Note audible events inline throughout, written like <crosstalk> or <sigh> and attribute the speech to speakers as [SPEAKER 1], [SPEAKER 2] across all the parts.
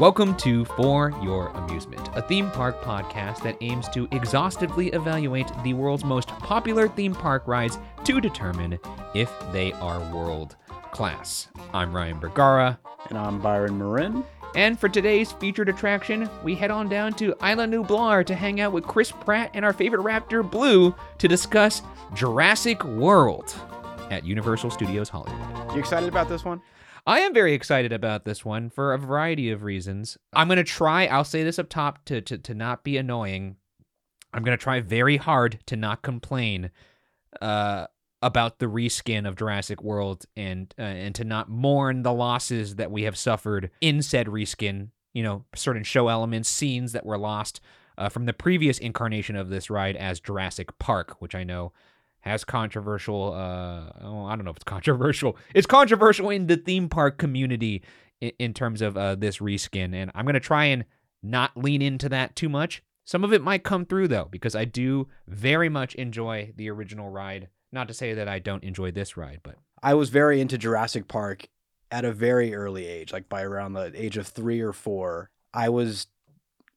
[SPEAKER 1] Welcome to For Your Amusement, a theme park podcast that aims to exhaustively evaluate the world's most popular theme park rides to determine if they are world class. I'm Ryan Bergara,
[SPEAKER 2] And I'm Byron Marin.
[SPEAKER 1] and for today's featured attraction, we head on down to Isla Nublar to hang out with Chris Pratt and our favorite raptor, Blue, to discuss Jurassic World at Universal Studios Hollywood.
[SPEAKER 2] You excited about this one?
[SPEAKER 1] I am very excited about this one for a variety of reasons. I'm to try, I'll say this up top to, to, to not be annoying. I'm to try very hard to not complain uh, about the reskin of Jurassic World and uh, and to not mourn the losses that we have suffered in said reskin. You know, certain show elements, scenes that were lost uh, from the previous incarnation of this ride as Jurassic Park, which I know has controversial uh I don't know if it's <laughs> controversial. It's controversial in the theme park community in, in terms of uh this reskin and I'm going to try and not lean into that too much. Some of it might come through though because I do very much enjoy the original ride. Not to say that I don't enjoy this ride, but
[SPEAKER 2] I was very into Jurassic Park at a very early age, like by around the age of three or four. I was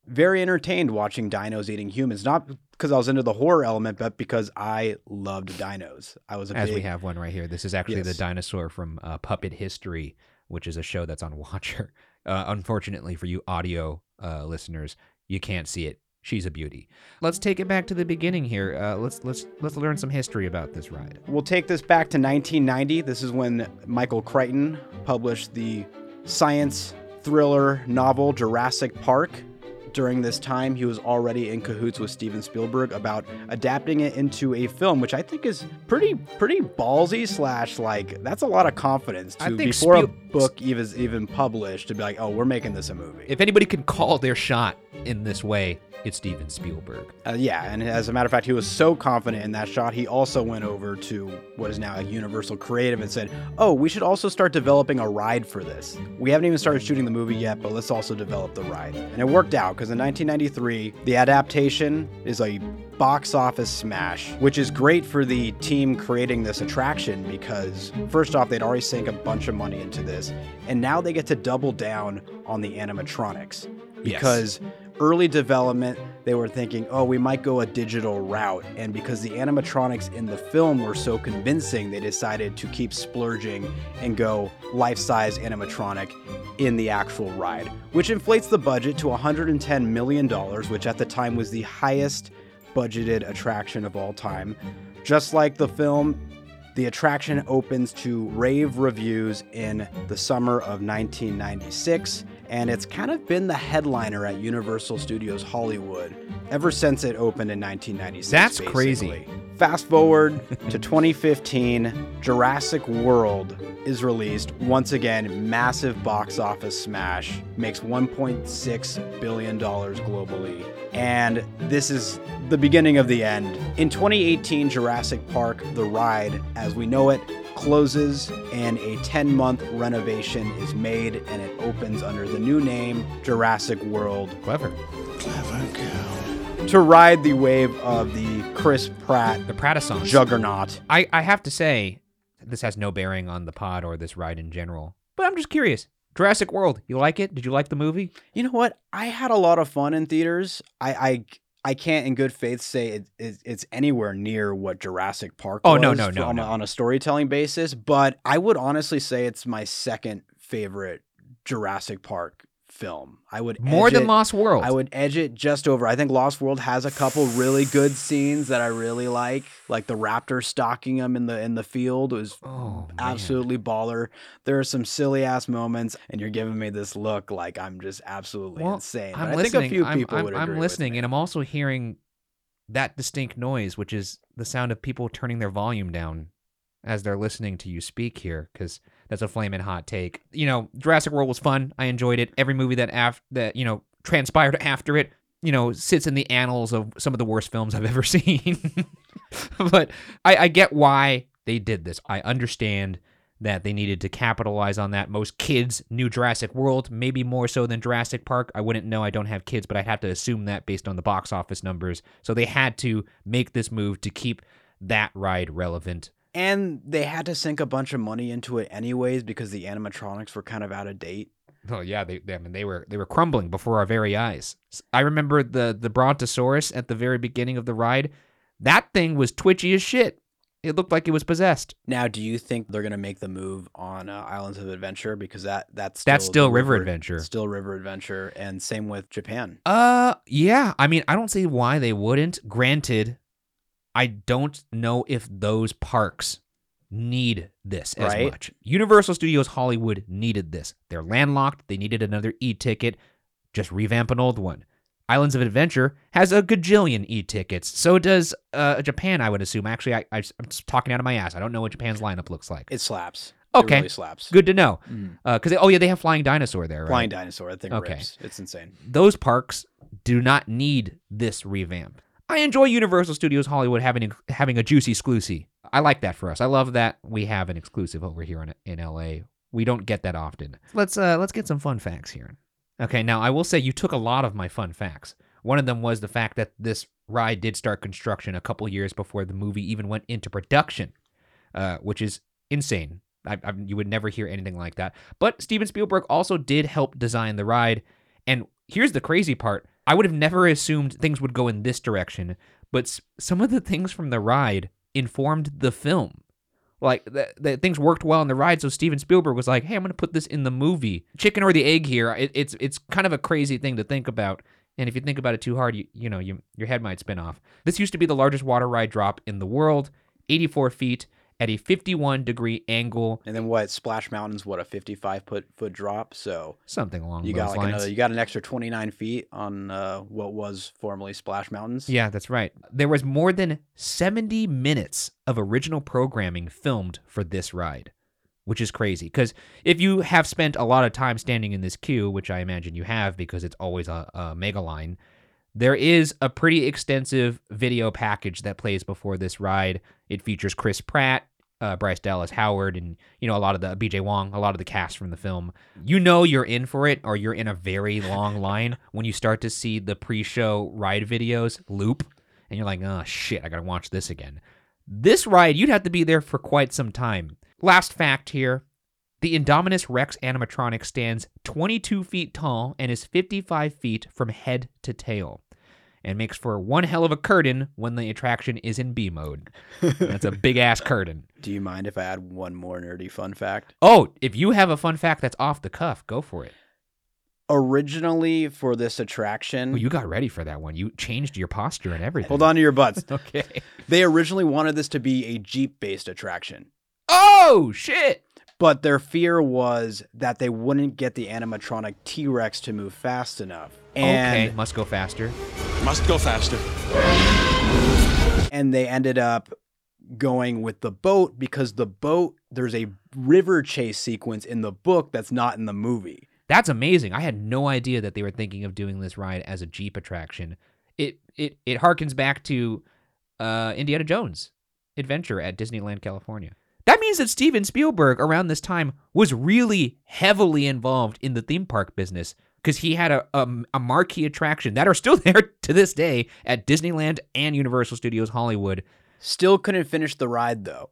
[SPEAKER 2] very entertained watching dinos eating humans, not because I was into the horror element, but because I loved dinos. I was a
[SPEAKER 1] as
[SPEAKER 2] big,
[SPEAKER 1] we have one right here. This is actually the dinosaur from uh, Puppet History, which is a show that's on <laughs> Watcher. Uh, unfortunately for you audio uh, listeners, you can't see it. She's a beauty. Let's take it back to the beginning here. Uh, let's let's let's learn some history about this ride.
[SPEAKER 2] We'll take this back to 1990. This is when Michael Crichton published the science thriller novel Jurassic Park. During this time, he was already in cahoots with Steven Spielberg about adapting it into a film, which I think is pretty pretty ballsy slash like that's a lot of confidence
[SPEAKER 1] I think
[SPEAKER 2] before
[SPEAKER 1] Spiel-
[SPEAKER 2] book even even published to be like, oh, we're making this a movie.
[SPEAKER 1] If anybody could call their shot in this way, it's Steven Spielberg.
[SPEAKER 2] Uh, yeah, and as a matter of fact, he was so confident in that shot, he also went over to what is now a Universal Creative and said, "Oh, we should also start developing a ride for this. We haven't even started shooting the movie yet, but let's also develop the ride." And it worked out because in 1993, the adaptation is a box office smash, which is great for the team creating this attraction because first off, they'd already sank a bunch of money into this, and now they get to double down on the animatronics
[SPEAKER 1] Yes.
[SPEAKER 2] because early development they were thinking oh we might go a digital route and because the animatronics in the film were so convincing they decided to keep splurging and go life-size animatronic in the actual ride which inflates the budget to 110 million dollars which at the time was the highest budgeted attraction of all time. Just like the film the attraction opens to rave reviews in the summer of 1996, and it's kind of been the headliner at Universal Studios Hollywood ever since it opened in 1996.
[SPEAKER 1] That's crazy.
[SPEAKER 2] Fast forward <laughs> to 2015, Jurassic World is released. Once again, massive box office smash, makes $1.6 billion globally. And this is the beginning of the end. In 2018, Jurassic Park, the ride as we know it, closes and a 10 month renovation is made and it opens under the new name Jurassic World
[SPEAKER 1] Clever. Clever girl.
[SPEAKER 2] To ride the wave of the Chris Pratt
[SPEAKER 1] The Pratissons.
[SPEAKER 2] juggernaut.
[SPEAKER 1] I, I have to say, this has no bearing on the pod or this ride in general, but I'm just curious. Jurassic World, you like it? Did you like the movie?
[SPEAKER 2] You know what? I had a lot of fun in theaters. I I, I can't in good faith say it, it, it's anywhere near what Jurassic Park
[SPEAKER 1] Oh,
[SPEAKER 2] was
[SPEAKER 1] no, no, no,
[SPEAKER 2] on,
[SPEAKER 1] no.
[SPEAKER 2] On a storytelling basis, but I would honestly say it's my second favorite Jurassic Park film. I would
[SPEAKER 1] More
[SPEAKER 2] edge
[SPEAKER 1] than
[SPEAKER 2] it-
[SPEAKER 1] Lost World.
[SPEAKER 2] I would edge it just over. I think Lost World has a couple really good scenes that I really like, like the raptor stalking him in the in the field was
[SPEAKER 1] oh, man.
[SPEAKER 2] absolutely baller. There are some silly ass moments, and you're giving me this look like I'm just absolutely
[SPEAKER 1] Well,
[SPEAKER 2] insane.
[SPEAKER 1] I'm
[SPEAKER 2] I
[SPEAKER 1] listening.
[SPEAKER 2] think a few
[SPEAKER 1] I'm,
[SPEAKER 2] people
[SPEAKER 1] I'm,
[SPEAKER 2] would
[SPEAKER 1] I'm
[SPEAKER 2] agree with
[SPEAKER 1] listening, and I'm also hearing that distinct noise, which is the sound of people turning their volume down as they're listening to you speak here, because that's a flaming hot take. You know, Jurassic World was fun. I enjoyed it. Every movie that af- that you know transpired <laughs> after it, you know, sits in the annals of some of the worst films I've <laughs> ever seen. <laughs> but I, I get why they did this. I understand that they needed to capitalize on that. Most kids knew Jurassic World, maybe more so than Jurassic Park. I wouldn't know. I don't have kids, but I'd have to assume that based on the box office numbers. So they had to make this move to keep that ride relevant.
[SPEAKER 2] And they had to sink a bunch of money into it anyways because the animatronics were kind of out of date.
[SPEAKER 1] Oh yeah, they, they I mean they were they were crumbling before our very eyes. I remember the the Brontosaurus at the very beginning of the ride. That thing was twitchy as shit. It looked like it was possessed.
[SPEAKER 2] Now, do you think they're gonna make the move on uh, Islands of Adventure because that that's
[SPEAKER 1] That's still
[SPEAKER 2] the
[SPEAKER 1] River Adventure.
[SPEAKER 2] still River Adventure, and same with Japan.
[SPEAKER 1] Uh yeah, I mean I don't see why they wouldn't. Granted, I don't know if those parks need this as
[SPEAKER 2] Right.
[SPEAKER 1] much. Universal Studios Hollywood needed this. They're landlocked, they needed another e-ticket. Just revamp an old one. Islands of Adventure has a gajillion e-tickets. So does uh, Japan, I would assume. Actually, I, I, I'm talking out of my ass. I don't know what Japan's lineup looks like.
[SPEAKER 2] It slaps.
[SPEAKER 1] Okay.
[SPEAKER 2] it really slaps.
[SPEAKER 1] Good to know. Because, oh, yeah, they have Flying Dinosaur there, right?
[SPEAKER 2] Flying dinosaur, that thing
[SPEAKER 1] Okay.
[SPEAKER 2] rips. It's insane.
[SPEAKER 1] those parks do not need this revamp. I enjoy Universal Studios Hollywood having having a juicy exclusive. I like that for us. I love that we have an exclusive over here in in LA. We don't get that often. Let's uh let's get some fun facts here. Okay, now I will say you took a lot of my fun facts. One of them was the fact that this ride did start construction a couple years before the movie even went into production, uh, which is insane. I, I, you would never hear anything like that. But Steven Spielberg also did help design the ride. And here's the crazy part I would have never assumed things would go in this direction, but some of the things from the ride informed the film. Like, the, the things worked well in the ride, so Steven Spielberg was like, hey, I'm to put this in the movie. Chicken or the egg here, it, it's, it's kind of a crazy thing to think about. And if you think about it too hard, you, you know, you, your head might spin off. This used to be the largest water ride drop in the world, 84 feet at a 51 degree angle,
[SPEAKER 2] And then what? Splash Mountain's what a 55 foot foot drop. So
[SPEAKER 1] something along
[SPEAKER 2] you
[SPEAKER 1] those
[SPEAKER 2] got like
[SPEAKER 1] lines.
[SPEAKER 2] another. You got an extra 29 feet on uh, what was formerly Splash Mountains.
[SPEAKER 1] Yeah, that's right. There was more than 70 minutes of original programming filmed for this ride, which is crazy. Because if you have spent a lot of time standing in this queue, which I imagine you have because it's always a, a mega line, there is a pretty extensive video package that plays before this ride. It features Chris Pratt, uh, Bryce Dallas Howard, and you know a lot of the BD Wong, a lot of the cast from the film. You know you're in for it, or you're in a very long line <laughs> when you start to see the pre-show ride videos loop, and you're like, oh shit, I gotta watch this again. This ride, you'd have to be there for quite some time. Last fact here. The Indominus Rex animatronic stands 22 feet tall and is 55 feet from head to tail, and makes for one hell of a curtain when the attraction is in B mode. <laughs> That's a big ass curtain.
[SPEAKER 2] Do you mind if I add one more nerdy fun fact?
[SPEAKER 1] Oh, if you have a fun fact that's off the cuff, go for it.
[SPEAKER 2] Originally for this attraction,
[SPEAKER 1] Well, you got ready for that one. You changed your posture and everything.
[SPEAKER 2] hold on to your butts. <laughs>
[SPEAKER 1] Okay.
[SPEAKER 2] they originally wanted this to be a Jeep based attraction.
[SPEAKER 1] Oh shit!
[SPEAKER 2] But their fear was that they wouldn't get the animatronic T Rex to move fast enough. And,
[SPEAKER 1] okay, must go faster.
[SPEAKER 3] Must go faster.
[SPEAKER 2] and they ended up going with the boat because the boat, there's a river chase sequence in the book that's not in the movie.
[SPEAKER 1] That's amazing. I had no idea that they were thinking of doing this ride as a Jeep attraction. It it it harkens back to uh, Indiana Jones adventure at Disneyland, California. That means that Steven Spielberg around this time was really heavily involved in the theme park business because he had a, a a marquee attraction that are still <laughs> there to this day at Disneyland and Universal Studios Hollywood.
[SPEAKER 2] Still couldn't finish the ride though.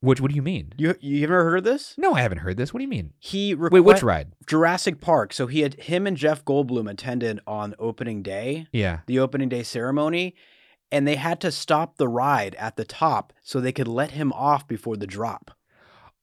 [SPEAKER 1] Which what do you mean?
[SPEAKER 2] You you ever heard of this?
[SPEAKER 1] No, I haven't heard this. What do you mean?
[SPEAKER 2] He
[SPEAKER 1] Wait, which ride?
[SPEAKER 2] Jurassic Park. So he had him and Jeff Goldblum attended on opening day,
[SPEAKER 1] Yeah.
[SPEAKER 2] the opening day ceremony, and they had to stop the ride at the top so they could let him off before the drop.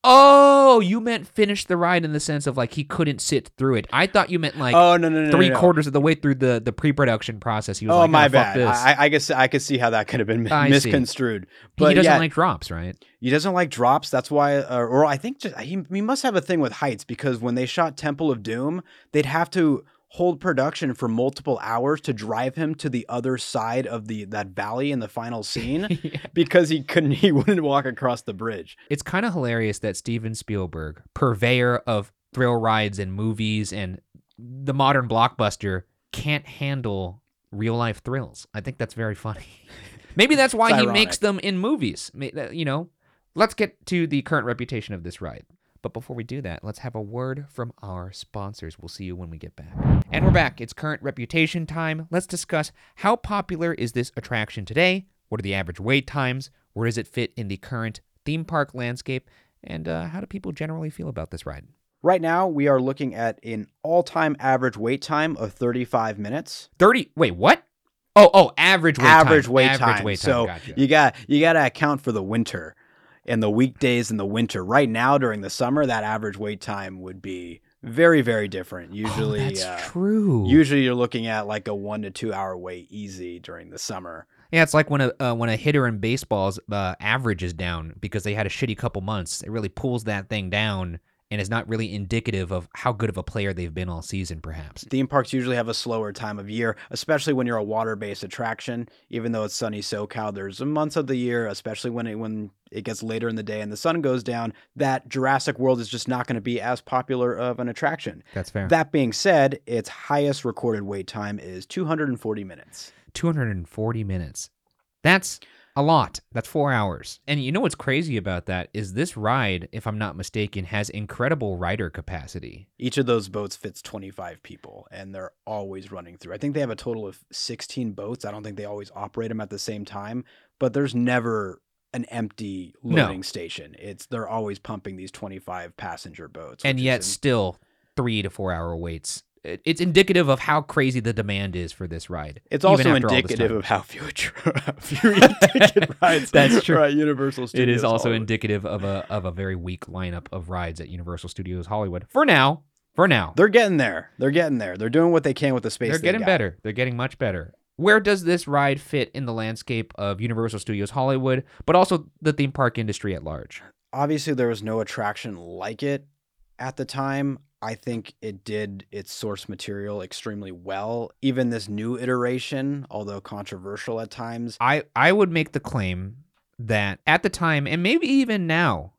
[SPEAKER 1] Oh, you meant finish the ride in the sense of like he couldn't sit through it. I thought you meant like
[SPEAKER 2] oh no no no
[SPEAKER 1] three
[SPEAKER 2] no, no.
[SPEAKER 1] quarters of the way through the the pre-production process. He was
[SPEAKER 2] Oh
[SPEAKER 1] like,
[SPEAKER 2] my
[SPEAKER 1] "Oh,
[SPEAKER 2] bad. I, I guess I could see how that could have been
[SPEAKER 1] I see.
[SPEAKER 2] misconstrued. But
[SPEAKER 1] he doesn't
[SPEAKER 2] yeah,
[SPEAKER 1] like drops, right?
[SPEAKER 2] he doesn't like drops. That's why, uh, or I think just, he, he must have a thing with heights because when they shot Temple of Doom, they'd have to hold production for multiple hours to drive him to the other side of the that valley in the final <laughs> scene because he couldn't he <laughs> wouldn't walk across the bridge.
[SPEAKER 1] It's kind of hilarious that Steven Spielberg, purveyor of thrill rides and movies and the modern blockbuster, can't handle real life thrills. I think that's very funny. <laughs> Maybe that's why he
[SPEAKER 2] ironic.
[SPEAKER 1] makes them in movies. You know, let's get to the current reputation of this ride. But before we do that, let's have a word from our sponsors. We'll see you when we get back. And we're back. It's current reputation time. Let's discuss how popular is this attraction today? What are the average wait times? Where does it fit in the current theme park landscape? And uh, how do people generally feel about this ride?
[SPEAKER 2] Right now, we are looking at an all-time average wait time of 35 minutes.
[SPEAKER 1] 30 Wait, what? Oh, oh, average wait
[SPEAKER 2] average
[SPEAKER 1] time.
[SPEAKER 2] wait
[SPEAKER 1] average
[SPEAKER 2] time.
[SPEAKER 1] wait time.
[SPEAKER 2] So
[SPEAKER 1] Gotcha.
[SPEAKER 2] you got you got to account for the winter and the weekdays in the winter. Right now, during the summer, that average wait time would be very, very different. Usually,
[SPEAKER 1] oh, that's
[SPEAKER 2] uh,
[SPEAKER 1] true.
[SPEAKER 2] usually you're looking at like a one to two hour wait easy during the summer.
[SPEAKER 1] Yeah, it's like when a uh, when a hitter in baseball's uh, average is down because they had a shitty couple months. It really pulls that thing down and is not really indicative of how good of a player they've been all season. Perhaps.
[SPEAKER 2] Theme parks usually have a slower time of year, especially when you're a water-based attraction. Even though it's sunny SoCal, there's a months of the year, especially when it when it gets later in the day and the sun goes down, that Jurassic World is just not going to be as popular of an attraction.
[SPEAKER 1] That's fair.
[SPEAKER 2] That being said, its highest recorded wait time is 240 minutes.
[SPEAKER 1] 240 minutes. That's a lot. That's four hours. And you know what's crazy about that is this ride, if I'm not mistaken, has incredible rider capacity.
[SPEAKER 2] Each of those boats fits 25 people, and they're always running through. I think they have a total of 16 boats. I don't think they always operate them at the same time, but there's never an empty
[SPEAKER 1] No.
[SPEAKER 2] loading station. It's they're always pumping these 25 passenger boats.
[SPEAKER 1] and yet still three to four hour waits. It- It's indicative of how crazy the demand is for this ride.
[SPEAKER 2] it's also
[SPEAKER 1] after all this
[SPEAKER 2] indicative of how few, <laughs> few <laughs> ticket rides <laughs>
[SPEAKER 1] That's true.
[SPEAKER 2] are at Universal Studios.
[SPEAKER 1] It is also
[SPEAKER 2] Hollywood.
[SPEAKER 1] indicative of a of a very weak lineup of rides at Universal Studios Hollywood. For now, for now,
[SPEAKER 2] They're getting there. They're getting there. They're doing what they can with the space.
[SPEAKER 1] they're
[SPEAKER 2] they
[SPEAKER 1] getting
[SPEAKER 2] got.
[SPEAKER 1] better. They're getting much better. Where does this ride fit in the landscape of Universal Studios Hollywood, but also the theme park industry at large?
[SPEAKER 2] obviously there was no attraction like it at the time. I think it did its source material extremely well. Even this new iteration, although controversial at times,
[SPEAKER 1] I I would make the claim that at the time and maybe even now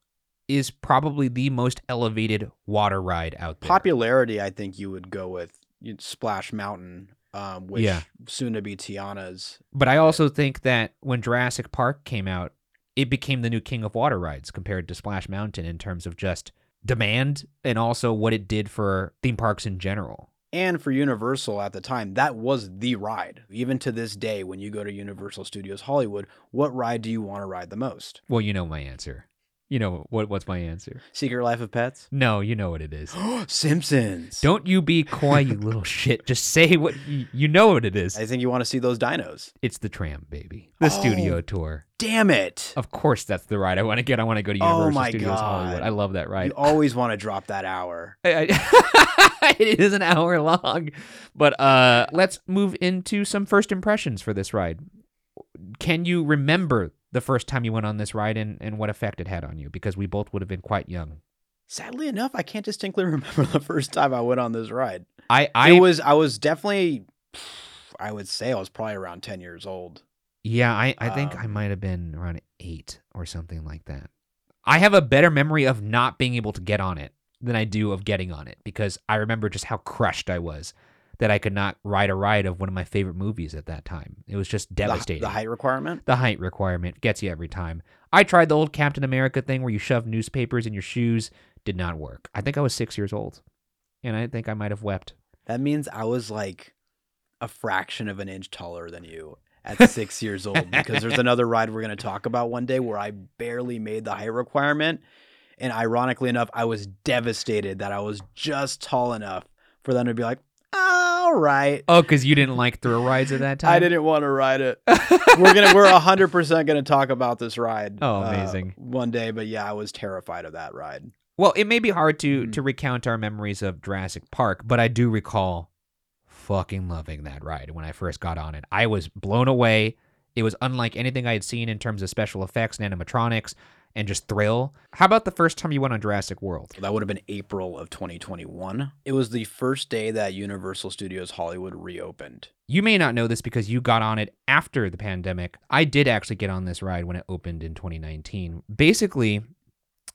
[SPEAKER 1] is probably the most elevated water ride out there.
[SPEAKER 2] popularity, I think you would go with Splash Mountain, um, which
[SPEAKER 1] Yeah.
[SPEAKER 2] soon to be Tiana's.
[SPEAKER 1] But I also think that when Jurassic Park came out, it became the new king of water rides compared to Splash Mountain in terms of just demand and also what it did for theme parks in general.
[SPEAKER 2] And for Universal at the time, that was the ride. Even to this day, when you go to Universal Studios Hollywood, what ride do you want to ride the most?
[SPEAKER 1] Well, you know my answer. You know what what's my answer?
[SPEAKER 2] Secret Life of Pets?
[SPEAKER 1] No, you know what it is. <gasps>
[SPEAKER 2] Simpsons.
[SPEAKER 1] Don't you be coy, you little <laughs> shit. Just say what you, you know what it is.
[SPEAKER 2] I think you want to see those dinos.
[SPEAKER 1] It's the tram, baby. The
[SPEAKER 2] Oh.
[SPEAKER 1] studio tour.
[SPEAKER 2] Damn it.
[SPEAKER 1] Of course, that's the ride I want to get. I want to go to
[SPEAKER 2] Oh
[SPEAKER 1] Universal
[SPEAKER 2] my
[SPEAKER 1] Studios Hollywood. I love that ride.
[SPEAKER 2] You always want to drop that hour. <laughs>
[SPEAKER 1] I- I- <laughs> it is an hour long, but uh, let's move into some first impressions for this ride. Can you remember the first time you went on this ride and, and what effect it had on you? Because we both would have been quite young.
[SPEAKER 2] Sadly enough, I can't distinctly <laughs> remember the first time I went on this ride.
[SPEAKER 1] I, I
[SPEAKER 2] it was I was definitely I would say I was probably around 10 years old.
[SPEAKER 1] Yeah, I, I think I
[SPEAKER 2] Um,
[SPEAKER 1] might have been around eight or something like that. I have a better memory of not being able to get on it than I do of getting on it because I remember just how crushed I was that I could not ride a ride of one of my favorite movies at that time. It was just
[SPEAKER 2] The-
[SPEAKER 1] devastating.
[SPEAKER 2] The, height requirement?
[SPEAKER 1] The height requirement gets you every time. I tried the old Captain America thing where you shove newspapers in your shoes. Did not work. I think I was six years old. And I think I might have wept.
[SPEAKER 2] That means I was like a fraction of an inch taller than you at 6 <laughs> years old because there's another ride we're going to talk about one day where I barely made the height requirement and ironically enough I was devastated that I was just tall enough for them to be like, "All right."
[SPEAKER 1] Oh, because you didn't like thrill rides at that time?
[SPEAKER 2] I didn't want to ride it. <laughs> we're gonna we're hundred percent gonna talk about this ride.
[SPEAKER 1] Oh,
[SPEAKER 2] uh,
[SPEAKER 1] amazing.
[SPEAKER 2] one day, but yeah, I was terrified of that ride.
[SPEAKER 1] Well, it may be hard to
[SPEAKER 2] Mhm.
[SPEAKER 1] to recount our memories of Jurassic Park, but I do recall fucking loving that ride when I first got on it. I was blown away. It was unlike anything I had seen in terms of special effects and animatronics and just thrill. How about the first time you went on Jurassic World?
[SPEAKER 2] That would have been April of 2021. It was the first day that Universal Studios Hollywood reopened.
[SPEAKER 1] You may not know this because you got on it after the pandemic. I did actually get on this ride when it opened in 2019. Basically,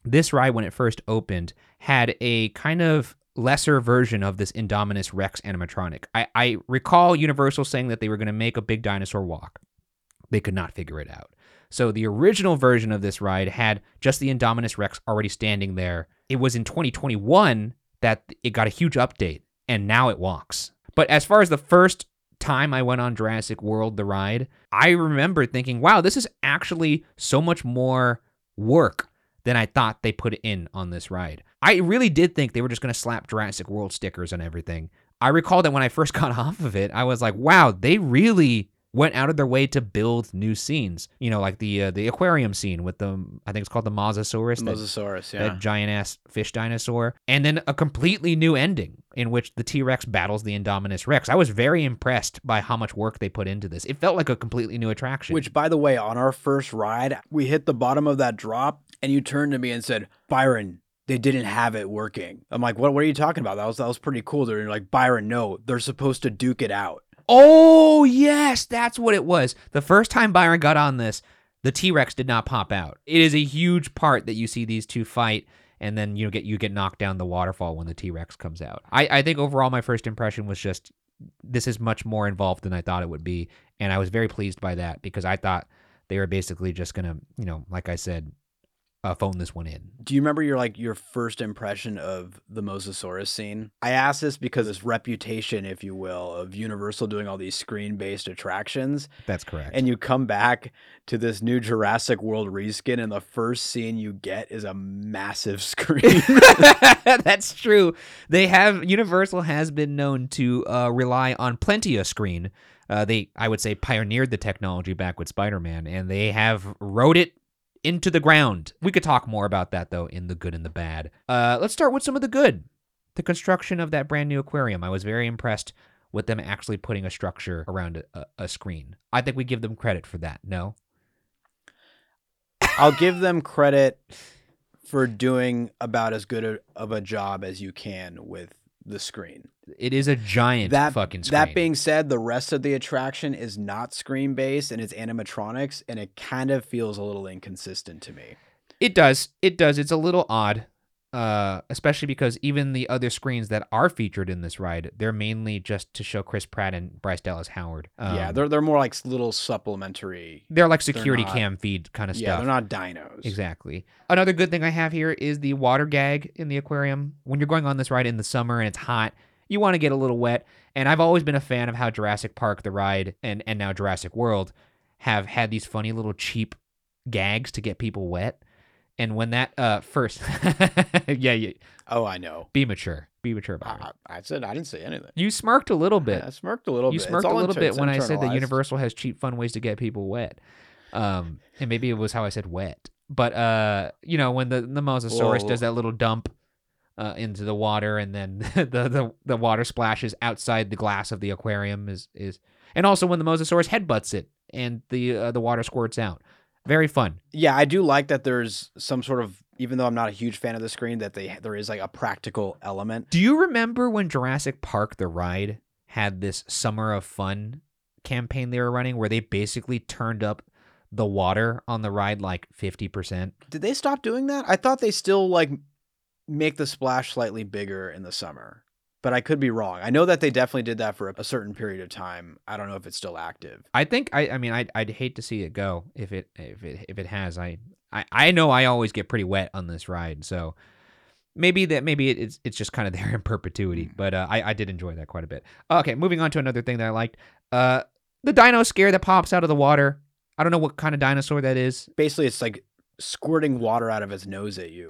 [SPEAKER 1] this ride, when it first opened, had a kind of lesser version of this Indominus Rex animatronic. I, I recall Universal saying that they were going to make a big dinosaur walk. They could not figure it out. So the original version of this ride had just the Indominus Rex already standing there. It was in 2021 that it got a huge update, and now it walks. But as far as the first time I went on Jurassic World, the ride, I remember thinking, wow, this is actually so much more work than I thought they put in on this ride. I really did think they were just going to slap Jurassic World stickers on everything. I recall that when I first <laughs> got off of it, I was like, wow, they really went out of their way to build new scenes. You know, like the uh, the aquarium scene with the I think it's called the Mosasaurus, that,
[SPEAKER 2] Mosasaurus, yeah.
[SPEAKER 1] that giant ass fish dinosaur, and then a completely new ending in which the T Rex battles the Indominus Rex. I was very impressed by how much work they put into this. It felt like a completely new attraction.
[SPEAKER 2] Which, by the way, on our first ride, we hit the bottom of that drop, and you turned to me and said, "Byron, they didn't have it working." I'm like, "What? What are you talking about? That was that was pretty cool." They're like, "Byron, no, they're supposed to duke it out."
[SPEAKER 1] Oh, yes, that's what it was. The first time Byron got on this, the T-Rex did not pop out. It is a huge part that you see these two fight and then you get you get knocked down the waterfall when the T-Rex comes out. I I think overall my first impression was just this is much more involved than I thought it would be and I was very pleased by that because I thought they were basically just going to, you know, like I said, uh, phone this one in.
[SPEAKER 2] Do you remember your like your first impression of the Mosasaurus scene? I ask this because this reputation, if you will, of Universal doing all these screen-based attractions,
[SPEAKER 1] That's correct.
[SPEAKER 2] and you come back to this new Jurassic World reskin, and the first scene you get is a massive <laughs> screen. <laughs>
[SPEAKER 1] That's true. They have Universal has been known to uh, rely on plenty of screen. Uh, they, I would say, pioneered the technology back with Spider-Man, and they have wrote it into the ground. We could talk more about that though in the good and the bad. Uh, let's start with some of the good. The construction of that brand new aquarium. I was very impressed with them actually putting a structure around a, a screen. I think we give them credit for that. No.
[SPEAKER 2] I'll give them credit for doing about as good a, of a job as you can with the screen.
[SPEAKER 1] It is a giant
[SPEAKER 2] That
[SPEAKER 1] fucking screen.
[SPEAKER 2] that being said, the rest of the attraction is not screen based and it's animatronics, and it kind of feels a little inconsistent to me.
[SPEAKER 1] It does. It does. It's a little odd, uh, especially because even the other screens that are featured in this ride, they're mainly just to show Chris Pratt and Bryce Dallas Howard.
[SPEAKER 2] yeah,
[SPEAKER 1] Um,
[SPEAKER 2] they're they're more like little supplementary.
[SPEAKER 1] they're like security
[SPEAKER 2] not-
[SPEAKER 1] cam feed kind of
[SPEAKER 2] Yeah,
[SPEAKER 1] stuff.
[SPEAKER 2] they're not dinos.
[SPEAKER 1] Exactly. Another good thing I have here is the water gag in the aquarium. When you're going on this ride in the summer and it's hot, you want to get a little wet. And I've always been a fan of how Jurassic Park, the ride, and, and now Jurassic World have had these funny little cheap gags to get people wet. And when that uh first, <laughs> yeah, yeah,
[SPEAKER 2] Oh, I know.
[SPEAKER 1] be mature, be mature about it.
[SPEAKER 2] I, I said I didn't say anything.
[SPEAKER 1] You smirked a little bit. <laughs>
[SPEAKER 2] I smirked a little
[SPEAKER 1] you
[SPEAKER 2] bit.
[SPEAKER 1] Smirked a little bit when I said that. Universal has cheap, fun ways to get people wet. Um, and maybe it was how I said wet. But uh, you know, when the the Mosasaurus
[SPEAKER 2] Whoa.
[SPEAKER 1] does that little dump uh, into the water, and then <laughs> the, the the water splashes outside the glass of the aquarium is is, and also when the Mosasaurus headbutts it and the uh, the water squirts out. Very fun.
[SPEAKER 2] Yeah, I do like that. There's some sort of, even though I'm not a huge fan of the screen, that they there is like a practical element.
[SPEAKER 1] Do you remember when Jurassic Park the ride had this summer of fun campaign they were running where they basically turned up the water on the ride like 50%?
[SPEAKER 2] Did they stop doing that? I thought they still like make the splash slightly bigger in the summer, but I could be wrong. I know that they definitely did that for a certain period of time. I don't know if it's still active.
[SPEAKER 1] I think I I mean I'd, I'd hate to see it go if it if it if it has I I, I know I always get pretty wet on this ride so maybe that maybe it- it's it's just kind of <laughs> there in perpetuity but uh, I I did enjoy that quite a bit okay moving on to another thing that I liked uh the dino scare that pops out of the water I don't know what kind of dinosaur that is
[SPEAKER 2] Basically, it's like squirting water out of his nose at you.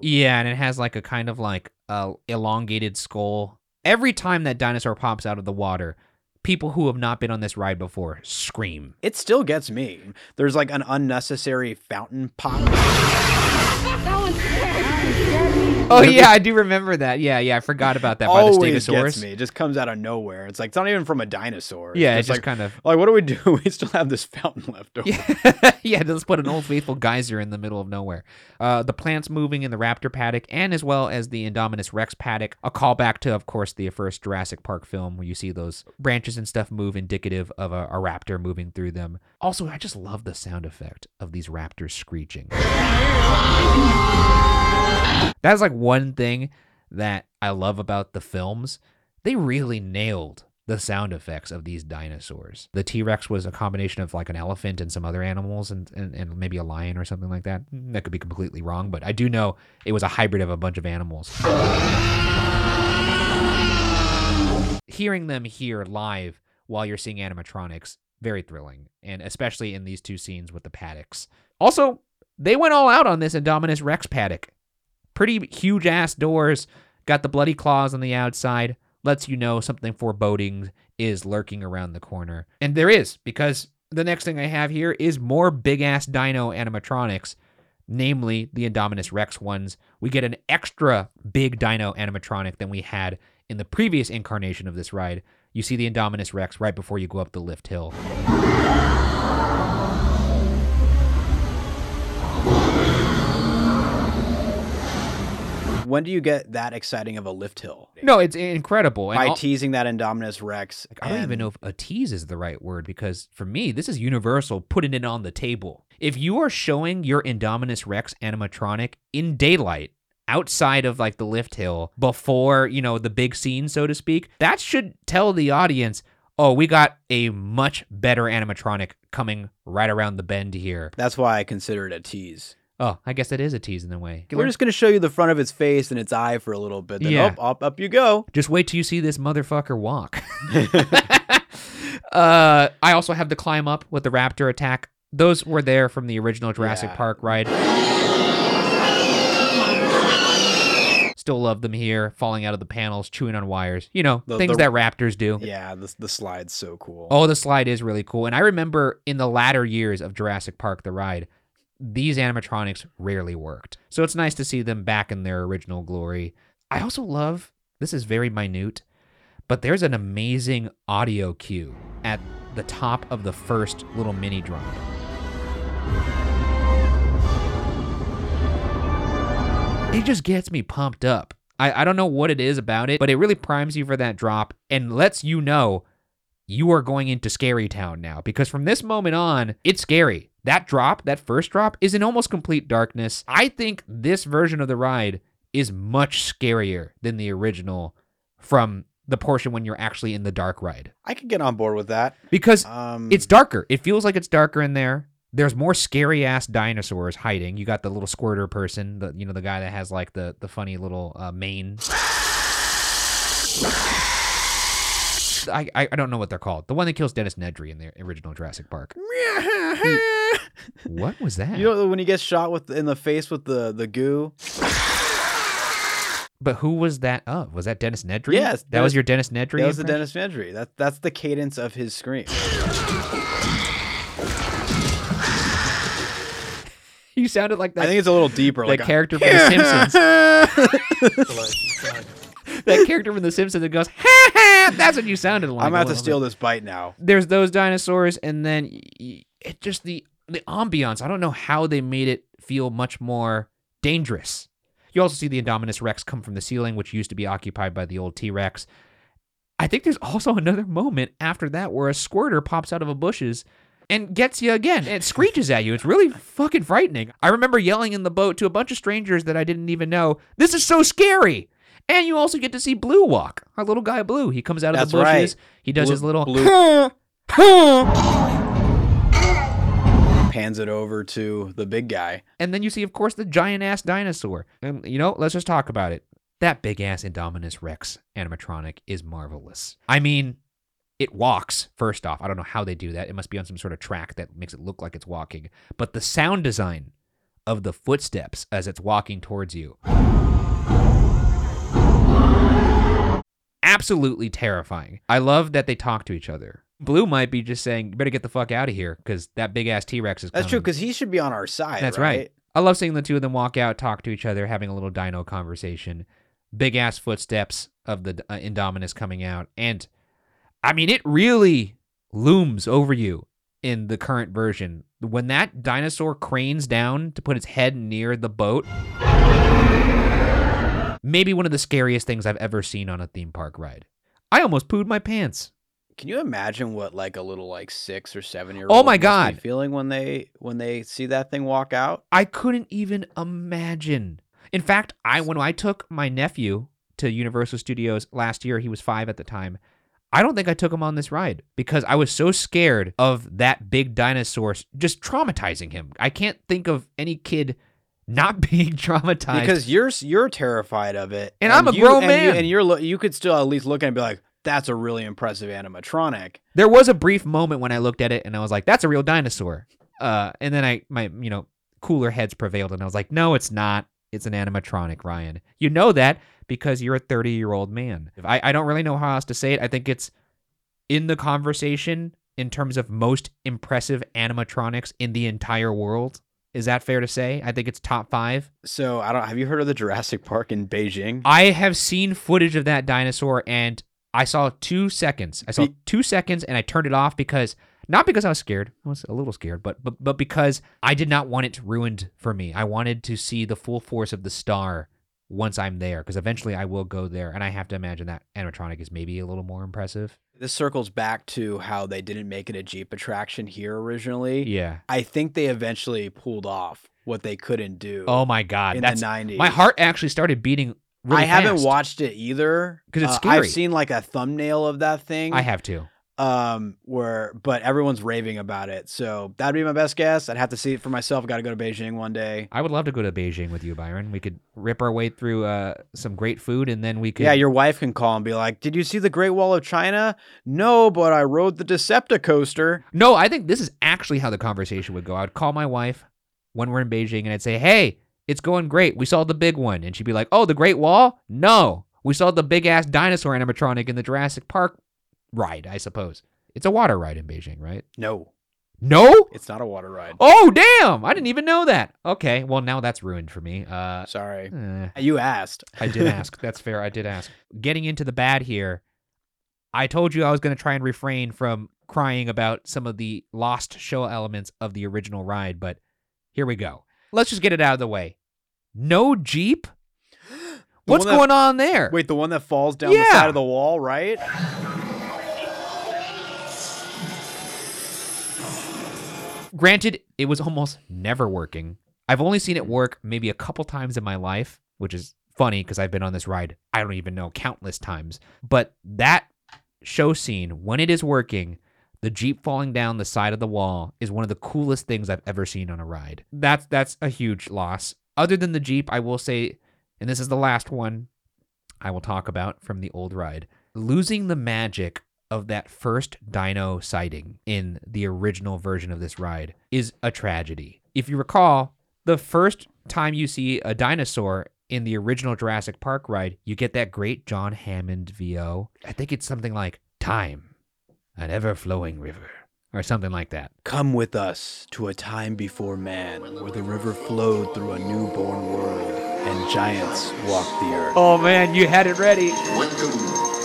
[SPEAKER 1] Yeah, and it has like a kind of like uh, elongated skull. Every time that dinosaur pops out of the water, people who have not been on this ride before scream.
[SPEAKER 2] It still gets me. There's like an unnecessary fountain pop.
[SPEAKER 3] That one scared.
[SPEAKER 1] Oh yeah, I do remember that. Yeah, yeah, I forgot about that by the
[SPEAKER 2] Always
[SPEAKER 1] Stegosaurus.
[SPEAKER 2] gets me. It just comes out of nowhere. It's like it's not even from a dinosaur. It's
[SPEAKER 1] Yeah, it's just
[SPEAKER 2] like
[SPEAKER 1] kind of
[SPEAKER 2] like what do we do? <laughs> We still have this fountain left over.
[SPEAKER 1] yeah, <laughs> yeah. Let's put an old faithful geyser in the middle of nowhere. Uh, the plants moving in the raptor paddock, and as well as the Indominus Rex paddock. A callback to, of course, the first Jurassic Park film, where you see those branches and stuff move, indicative of a, a raptor moving through them. Also, I just love the sound effect of these raptors screeching. <laughs> That's like one thing that I love about the films. They really nailed the sound effects of these dinosaurs. The T Rex was a combination of like an elephant and some other animals and, and, and maybe a lion or something like that. That could be completely wrong, but I do know it was a hybrid of a bunch of animals. Hearing them here live while you're seeing animatronics, very thrilling. And especially in these two scenes with the paddocks. Also, they went all out on this Indominus Rex paddock. Pretty huge ass doors, got the bloody claws on the outside, lets you know something foreboding is lurking around the corner. And there is, because the next thing I have here is more big ass dino animatronics, namely the Indominus Rex ones. We get an extra big dino animatronic than we had in the previous incarnation of this ride. You see the Indominus Rex right before you go up the lift hill.
[SPEAKER 2] When do you get that exciting of a lift hill?
[SPEAKER 1] No, it's incredible. And
[SPEAKER 2] By teasing that Indominus Rex.
[SPEAKER 1] I don't even know if a tease is the right word because for me, this is Universal putting it on the table. If you are showing your Indominus Rex animatronic in daylight, outside of like the lift hill, before, you know, the big scene, so to speak, that should tell the audience, oh, we got a much better animatronic coming right around the bend here.
[SPEAKER 2] That's why I consider it a tease.
[SPEAKER 1] Oh, I guess that is a tease in a way.
[SPEAKER 2] We're just going to show you the front of its face and its eye for a little bit. Then
[SPEAKER 1] Yeah.
[SPEAKER 2] up, up, up you go.
[SPEAKER 1] Just wait till you see this motherfucker walk. <laughs> <laughs> uh, I also have the climb up with the raptor attack. Those were there from the original Jurassic
[SPEAKER 2] Yeah.
[SPEAKER 1] Park ride. Still love them here, falling out of the panels, chewing on wires. You know,
[SPEAKER 2] The-
[SPEAKER 1] things
[SPEAKER 2] the-
[SPEAKER 1] that raptors do.
[SPEAKER 2] Yeah, the, the slide's so cool.
[SPEAKER 1] Oh, the slide is really cool. And I remember in the latter years of Jurassic Park, the ride, these animatronics rarely worked. So it's nice to see them back in their original glory. I also love this is very minute, but there's an amazing audio cue at the top of the first little mini drop. It just gets me pumped up. I, I don't know what it is about it, but it really primes you for that drop and lets you know you are going into scary town now because from this moment on it's scary that drop that first drop is in almost complete darkness. I think this version of the ride is much scarier than the original from the portion when you're actually in the dark ride.
[SPEAKER 2] I could get on board with that.
[SPEAKER 1] because
[SPEAKER 2] Um,
[SPEAKER 1] it's darker. It feels like it's darker in there. There's more scary ass dinosaurs hiding. You got the little squirter person the you know the guy that has like the the funny little uh, mane I, I I don't know what they're called. The one that kills Dennis Nedry in the original Jurassic Park. What was that?
[SPEAKER 2] you know when he gets shot with in the face with the the goo.
[SPEAKER 1] but who was that of? Was that Dennis Nedry?
[SPEAKER 2] Yes,
[SPEAKER 1] that was your Dennis Nedry.
[SPEAKER 2] That was the? Dennis Nedry. That that's the cadence of his scream. <laughs>
[SPEAKER 1] You sounded like that.
[SPEAKER 2] I think it's a little deeper.
[SPEAKER 1] that
[SPEAKER 2] like a-
[SPEAKER 1] character from The <laughs> <laughs> that character from The Simpsons that goes, ha ha. That's what you sounded like.
[SPEAKER 2] I'm about to steal
[SPEAKER 1] bit.
[SPEAKER 2] this bite now.
[SPEAKER 1] There's those dinosaurs, and then it just the the ambiance. I don't know how they made it feel much more dangerous. You also see the Indominus Rex come from the ceiling, which used to be occupied by the old T Rex. I think there's also another moment after that where a squirter pops out of a bushes and gets you again. It screeches at you. It's really fucking frightening. I remember yelling in the boat to a bunch of strangers that I didn't even know, "This is so scary!" And you also get to see Blue walk. Our little guy Blue. He comes out of
[SPEAKER 2] That's
[SPEAKER 1] the bushes.
[SPEAKER 2] right.
[SPEAKER 1] He does
[SPEAKER 2] Blue-
[SPEAKER 1] his little
[SPEAKER 2] Blue- <laughs> Pans it over to the big guy.
[SPEAKER 1] And then you see, of course, the giant ass dinosaur. And, you know, let's just talk about it. That big ass Indominus Rex animatronic is marvelous. I mean, it walks, first off. I don't know how they do that. It must be on some sort of track that makes it look like it's walking. But the sound design of the footsteps as it's walking towards you. Absolutely terrifying. I love that they talk to each other. Blue might be just saying, "You better get the fuck out of here," because that big ass T Rex is.
[SPEAKER 2] That's true because he should be on our side.
[SPEAKER 1] That's
[SPEAKER 2] right.
[SPEAKER 1] right. I love seeing the two of them walk out, talk to each other, having a little dino conversation. Big ass footsteps of the uh, Indominus coming out. And I mean, it really looms over you in the current version. When that dinosaur cranes down to put its head near the boat, maybe one of the scariest things I've ever seen on a theme park ride. I almost pooed my pants.
[SPEAKER 2] Can you imagine what like a little like six or seven year oh old?
[SPEAKER 1] Oh my God.
[SPEAKER 2] feeling when they when they see that thing walk out.
[SPEAKER 1] I couldn't even imagine. In fact, I when I took my nephew to Universal Studios last year, he was five at the time. I don't think I took him on this ride because I was so scared of that big dinosaur just traumatizing him. I can't think of any kid not <laughs> being traumatized.
[SPEAKER 2] Because you're you're terrified of it,
[SPEAKER 1] And I'm a
[SPEAKER 2] you-
[SPEAKER 1] grown
[SPEAKER 2] and you-
[SPEAKER 1] man.
[SPEAKER 2] and you're lo- you could still at least look at it and be like, "That's a really impressive animatronic."
[SPEAKER 1] there was a brief moment when I looked at it and I was like, "That's a real dinosaur." Uh, and then I, my, you know, cooler heads prevailed, and I was like, no, it's not. It's an animatronic, Ryan. You know that because you're a 30 year old man. I, I don't really know how else to say it. I think it's in the conversation in terms of most impressive animatronics in the entire world. Is that fair to say? I think it's top five.
[SPEAKER 2] So I don't. Have you heard of the Jurassic Park in Beijing?
[SPEAKER 1] I have seen footage of that dinosaur and I saw two seconds. I saw
[SPEAKER 2] Be-
[SPEAKER 1] two seconds and I turned it off because not because I was scared. I was a little scared, but but but because I did not want it ruined for me. I wanted to see the full force of the star once I'm there because eventually I will go there and I have to imagine that animatronic is maybe a little more impressive.
[SPEAKER 2] This circles back to how they didn't make it a Jeep attraction here originally.
[SPEAKER 1] Yeah.
[SPEAKER 2] I think they eventually pulled off what they couldn't do.
[SPEAKER 1] Oh my god.
[SPEAKER 2] in
[SPEAKER 1] That's
[SPEAKER 2] the 90s.
[SPEAKER 1] my heart actually started beating really
[SPEAKER 2] I haven't watched it either
[SPEAKER 1] because it's
[SPEAKER 2] Uh,
[SPEAKER 1] scary.
[SPEAKER 2] I've seen like a thumbnail of that thing.
[SPEAKER 1] I have to.
[SPEAKER 2] Um where but everyone's raving about it. So that'd be my best guess. I'd have to see it for myself. Got to go to Beijing one day.
[SPEAKER 1] I would love to go to Beijing with you, Byron. We could rip our way through uh, some great food and then we could
[SPEAKER 2] Yeah, your wife can call and be like, "Did you see the Great Wall of China?" No, but I rode the Decepticoaster.
[SPEAKER 1] No, I think this is actually how the conversation would go. I would call my wife when we're in Beijing and I'd say, Hey, it's going great. We saw the big one. And she'd be like, Oh, the Great Wall? No. We saw the big ass dinosaur animatronic in the Jurassic Park ride, I suppose. It's a water ride in Beijing, right?
[SPEAKER 2] No,
[SPEAKER 1] No?
[SPEAKER 2] it's not a water ride.
[SPEAKER 1] Oh, damn. I didn't even know that. Okay. Well, now that's ruined for me. Uh,
[SPEAKER 2] Sorry.
[SPEAKER 1] eh.
[SPEAKER 2] You asked.
[SPEAKER 1] I did <laughs> ask. That's fair. I did ask. Getting into the bad here, I told you I was going to try and refrain from crying about some of the lost show elements of the original ride, but here we go. Let's just get it out of the way. No Jeep? <gasps> What's
[SPEAKER 2] that-
[SPEAKER 1] going on there?
[SPEAKER 2] Wait, the one that falls down the side of the wall, right?
[SPEAKER 1] Granted, it was almost never working. I've only seen it work maybe a couple times in my life, which is funny because I've been on this ride, I don't even know, countless times. But that show scene, when it is working, the Jeep falling down the side of the wall is one of the coolest things I've ever seen on a ride. That's that's a huge loss. Other than the Jeep, I will say, and this is the last one I will talk about from the old ride, losing the magic of that first dino sighting in the original version of this ride is a tragedy. If you recall, the first time you see a dinosaur in the original Jurassic Park ride, you get that great John Hammond VO. I think it's something like Time, an ever flowing river, or something like that.
[SPEAKER 2] Come with us to a time before man, where the river flowed through a newborn world and giants walked the earth.
[SPEAKER 1] Oh man, you had it ready.
[SPEAKER 4] Welcome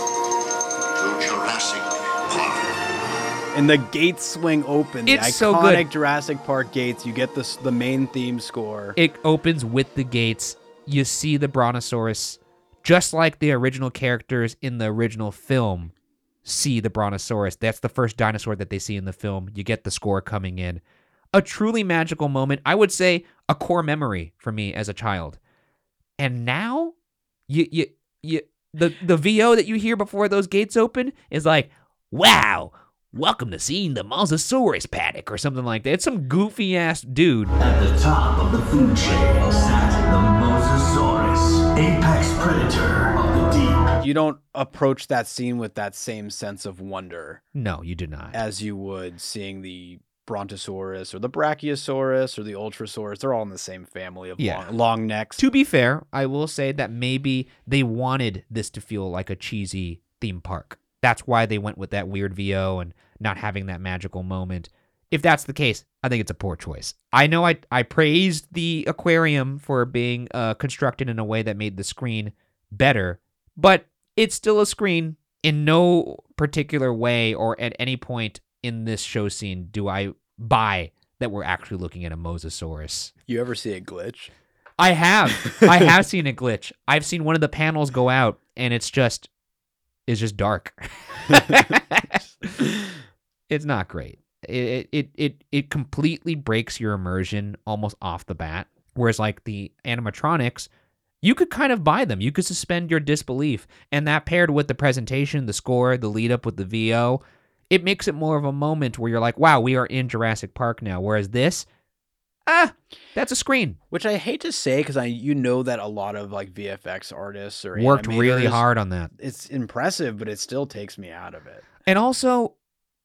[SPEAKER 2] And the gates swing open. The
[SPEAKER 1] It's so
[SPEAKER 2] iconic
[SPEAKER 1] good.
[SPEAKER 2] Jurassic Park gates. You get this the main theme score.
[SPEAKER 1] It opens with the gates. You see the Brontosaurus, just like the original characters in the original film see the Brontosaurus. That's the first dinosaur that they see in the film. You get the score coming in. A truly magical moment. I would say a core memory for me as a child. And now, you you you the the VO that you hear before those gates open is like, "Wow, welcome to seeing the Mosasaurus paddock" or something like that. It's some goofy ass dude.
[SPEAKER 5] At the top of the food chain sat the Mosasaurus, apex predator of the deep.
[SPEAKER 2] you don't approach that scene with that same sense of wonder
[SPEAKER 1] No, you do not.
[SPEAKER 2] as you would seeing the Brontosaurus or the Brachiosaurus or the Ultrasaurus. They're all in the same family of
[SPEAKER 1] Yeah.
[SPEAKER 2] long, long necks.
[SPEAKER 1] To be fair, I will say that maybe they wanted this to feel like a cheesy theme park. That's why they went with that weird VO and not having that magical moment. If that's the case, I think it's a poor choice. I know I, I praised the aquarium for being uh, constructed in a way that made the screen better, but it's still a screen. In no particular way or at any point in this show scene do I buy that we're actually looking at a Mosasaurus.
[SPEAKER 2] You ever see a glitch?
[SPEAKER 1] I have. I <laughs> have seen a glitch. I've seen one of the panels go out and it's just it's just dark. <laughs> it's not great. It, it it it completely breaks your immersion almost off the bat. Whereas like the animatronics, you could kind of buy them. You could suspend your disbelief. And that paired with the presentation, the score, the lead up with the VO, it makes it more of a moment where you're like, wow, we are in Jurassic Park now. Whereas this, ah, that's a screen.
[SPEAKER 2] Which I hate to say because I you know that a lot of like VFX artists or
[SPEAKER 1] Worked really hard on that.
[SPEAKER 2] It's impressive, but it still takes me out of it.
[SPEAKER 1] And also,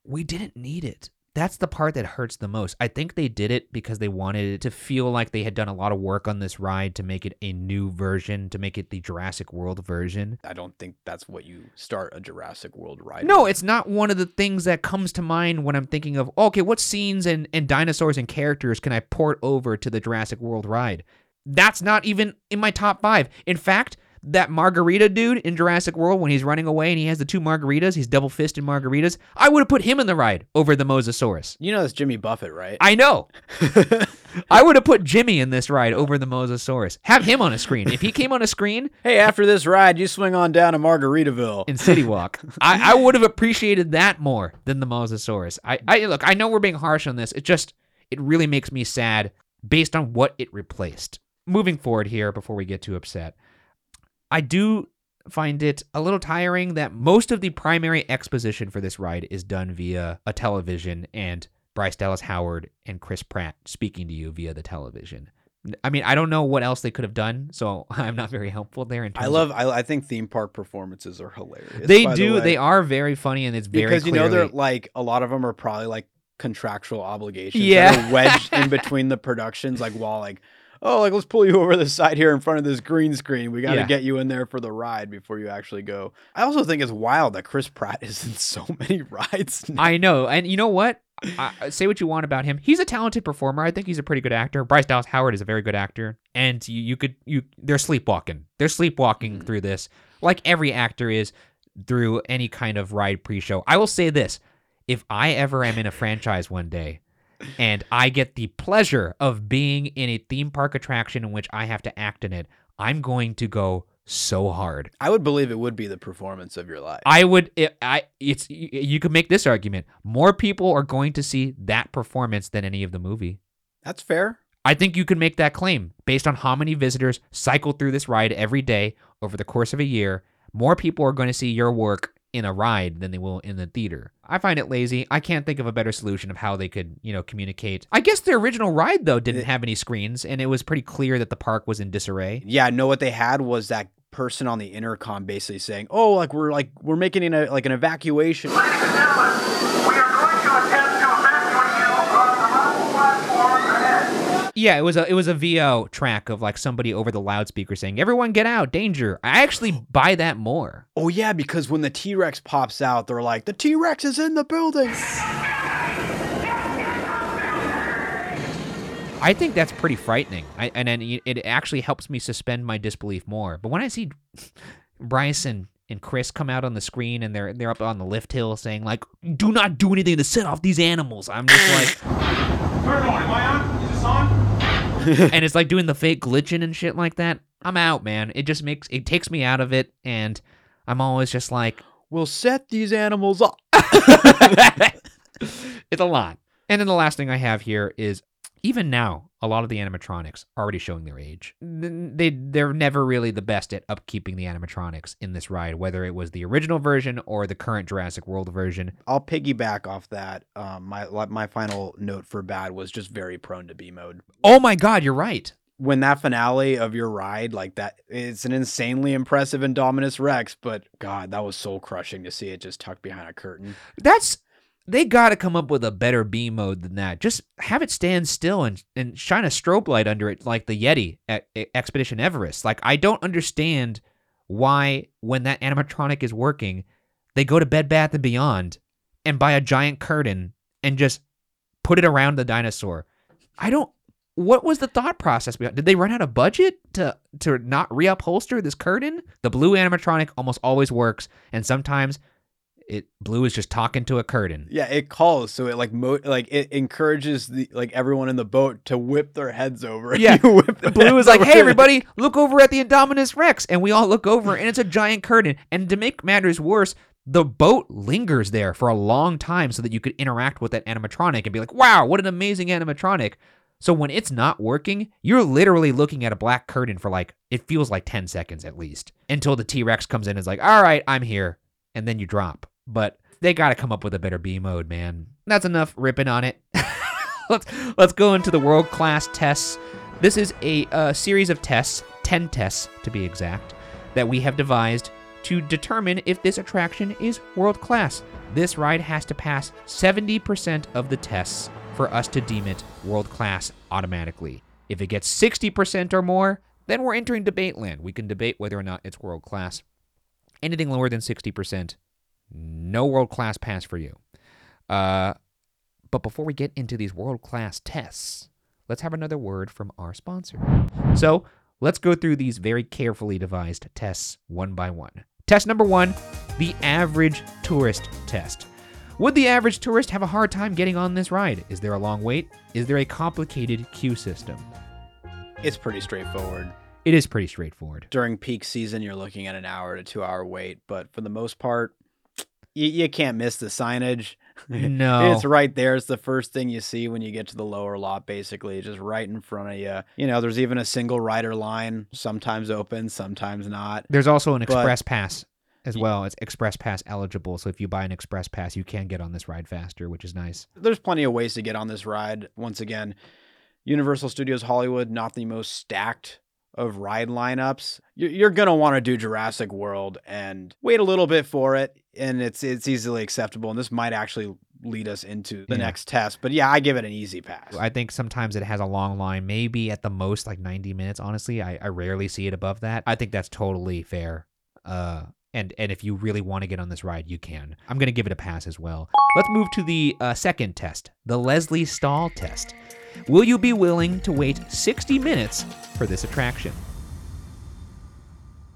[SPEAKER 1] we didn't need it. That's the part that hurts the most. I think they did it because they wanted it to feel like they had done a lot of work on this ride to make it a new version, to make it the Jurassic World version.
[SPEAKER 2] I don't think that's what you start a Jurassic World ride.
[SPEAKER 1] No,
[SPEAKER 2] with.
[SPEAKER 1] it's not one of the things that comes to mind when I'm thinking of, okay, what scenes and, and dinosaurs and characters can I port over to the Jurassic World ride? That's not even in my top five. In fact, that margarita dude in Jurassic World when he's running away and he has the two margaritas, he's double fisted margaritas. I would have put him in the ride over the Mosasaurus.
[SPEAKER 2] You know that's Jimmy Buffett, right?
[SPEAKER 1] I know. <laughs> I would have put Jimmy in this ride over the Mosasaurus. Have him on a screen. If he came on a screen <laughs>
[SPEAKER 2] hey, after this ride, you swing on down to Margaritaville.
[SPEAKER 1] in City Walk, I, I would have appreciated that more than the Mosasaurus. I, I look, I know we're being harsh on this. It just it really makes me sad based on what it replaced. Moving forward here before we get too upset. I do find it a little tiring that most of the primary exposition for this ride is done via a television and Bryce Dallas Howard and Chris Pratt speaking to you via the television. I mean, I don't know what else they could have done, so <laughs> I'm not very helpful there. In terms
[SPEAKER 2] I
[SPEAKER 1] of-
[SPEAKER 2] love. I, I think theme park performances are hilarious.
[SPEAKER 1] they
[SPEAKER 2] by the
[SPEAKER 1] do. They are very funny, and it's very
[SPEAKER 2] because you know they're like a lot of them are probably like contractual obligations.
[SPEAKER 1] Yeah.
[SPEAKER 2] wedged in <laughs> between the productions, like while like. Oh, like let's pull you over the side here in front of this green screen. We got to
[SPEAKER 1] Yeah.
[SPEAKER 2] get you in there for the ride before you actually go. I also think it's wild that Chris Pratt <laughs> is in so many rides. <laughs> now.
[SPEAKER 1] I know, and you know what? I, say what you want about him. He's a talented performer. I think he's a pretty good actor. Bryce Dallas Howard is a very good actor, and you, you could you they're sleepwalking. They're sleepwalking mm-hmm. through this, like every actor is through any kind of ride pre-show. I will say this: if I ever am in a franchise one day. And I get the pleasure of being in a theme park attraction in which I have to act in it. I'm going to go so hard.
[SPEAKER 2] I would believe it would be the performance of your life.
[SPEAKER 1] I would. It, I. It's. You could make this argument. More people are going to see that performance than any of the movie.
[SPEAKER 2] That's fair.
[SPEAKER 1] I think you can make that claim based on how many visitors cycle through this ride every day over the course of a year. More people are going to see your work in a ride than they will in the theater. I find it lazy. I can't think of a better solution of how they could, you know, communicate. I guess the original ride though didn't have any screens and it was pretty clear that the park was in disarray.
[SPEAKER 2] Yeah, no, what they had was that person on the intercom basically saying, "Oh, like we're like we're making an, a, like an evacuation."
[SPEAKER 5] Ladies and gentlemen, we are going to attempt to evacuate you on the level platform ahead.
[SPEAKER 1] Yeah, it was a it was a VO track of like somebody over the loudspeaker saying, "Everyone get out, danger." I actually <gasps> buy that more.
[SPEAKER 2] Oh yeah, because when the T Rex pops out, they're like, "The T Rex is in the building."
[SPEAKER 1] I think that's pretty frightening. I, and then it it actually helps me suspend my disbelief more. But when I see <laughs> Bryce and, and Chris come out on the screen and they're they're up on the lift hill saying like, "Do not do anything to set off these animals," I'm just like, <laughs>
[SPEAKER 5] Turn on. Am I on? Is this on? <laughs>
[SPEAKER 1] and it's like doing the fake glitching and shit like that. I'm out, man. It just makes it takes me out of it, and I'm always just like,
[SPEAKER 2] We'll set these animals up. <laughs>
[SPEAKER 1] it's a lot. And then the last thing I have here is even now, a lot of the animatronics are already showing their age. They they're never really the best at upkeeping the animatronics in this ride, whether it was the original version or the current Jurassic World version.
[SPEAKER 2] I'll piggyback off that. Um, my my final note for bad was just very prone to B mode.
[SPEAKER 1] Oh my god, you're right.
[SPEAKER 2] When that finale of your ride, like that, it's an insanely impressive Indominus Rex, but God, that was soul crushing to see it just tucked behind a curtain.
[SPEAKER 1] That's they got to come up with a better B mode than that. Just have it stand still and and shine a strobe light under it like the Yeti at Expedition Everest. Like I don't understand why when that animatronic is working, they go to Bed Bath and Beyond and buy a giant curtain and just put it around the dinosaur. I don't what was the thought process behind did they run out of budget to to not reupholster this curtain the blue animatronic almost always works and sometimes it blue is just talking to a curtain.
[SPEAKER 2] Yeah, it calls, so it like mo- like it encourages the like everyone in the boat to whip their heads over. <laughs>
[SPEAKER 1] Yeah,
[SPEAKER 2] you whip their
[SPEAKER 1] blue is like hey everybody look over at the indominus rex. And we all look over and it's a giant curtain. And to make matters worse the boat lingers there for a long time so that you could interact with that animatronic and be like wow what an amazing animatronic. So when it's not working you're literally looking at a black curtain for like it feels like 10 seconds at least until the t-rex comes in and is like all right i'm here. And then you drop but they got to come up with a better b mode man that's enough ripping on it <laughs> let's let's go into the world class tests this is a uh, series of tests 10 tests to be exact that we have devised to determine if this attraction is world class. This ride has to pass 70% of the tests for us to deem it world class automatically. If it gets 60% or more, then we're entering debate land. We can debate whether or not it's world class. Anything lower than 60%, no world class pass for you. Uh, but before we get into these world class tests, let's have another word from our sponsor. So let's go through these very carefully devised tests one by one. Test number one the average tourist test. Would the average tourist have a hard time getting on this ride? Is there a long wait? Is there a complicated queue system?
[SPEAKER 2] It's pretty straightforward.
[SPEAKER 1] It is pretty straightforward.
[SPEAKER 2] During peak season, you're looking at an hour to two hour wait, but for the most part, you, you can't miss the signage. <laughs>
[SPEAKER 1] No.
[SPEAKER 2] it's right there. It's the first thing you see when you get to the lower lot, basically, just right in front of you. You know, there's even a single rider line, sometimes open, sometimes not.
[SPEAKER 1] There's also an
[SPEAKER 2] But-
[SPEAKER 1] express pass as well. It's express pass eligible. So if you buy an express pass, you can get on this ride faster, which is nice.
[SPEAKER 2] There's plenty of ways to get on this ride. Once again, Universal Studios Hollywood, not the most stacked of ride lineups. You're, gonna want to do Jurassic World and wait a little bit for it, and it's it's easily acceptable. And this might actually lead us into the
[SPEAKER 1] Yeah.
[SPEAKER 2] next test. But yeah, I give it an easy pass.
[SPEAKER 1] I think sometimes it has a long line, maybe at the most like 90 minutes. Honestly, I, I rarely see it above that. I think that's totally fair. Uh, and and if you really want to get on this ride, you can. I'm gonna give it a pass as well. Let's move to the uh, second test, the Lesley Stahl test. Will you be willing to wait 60 minutes for this attraction?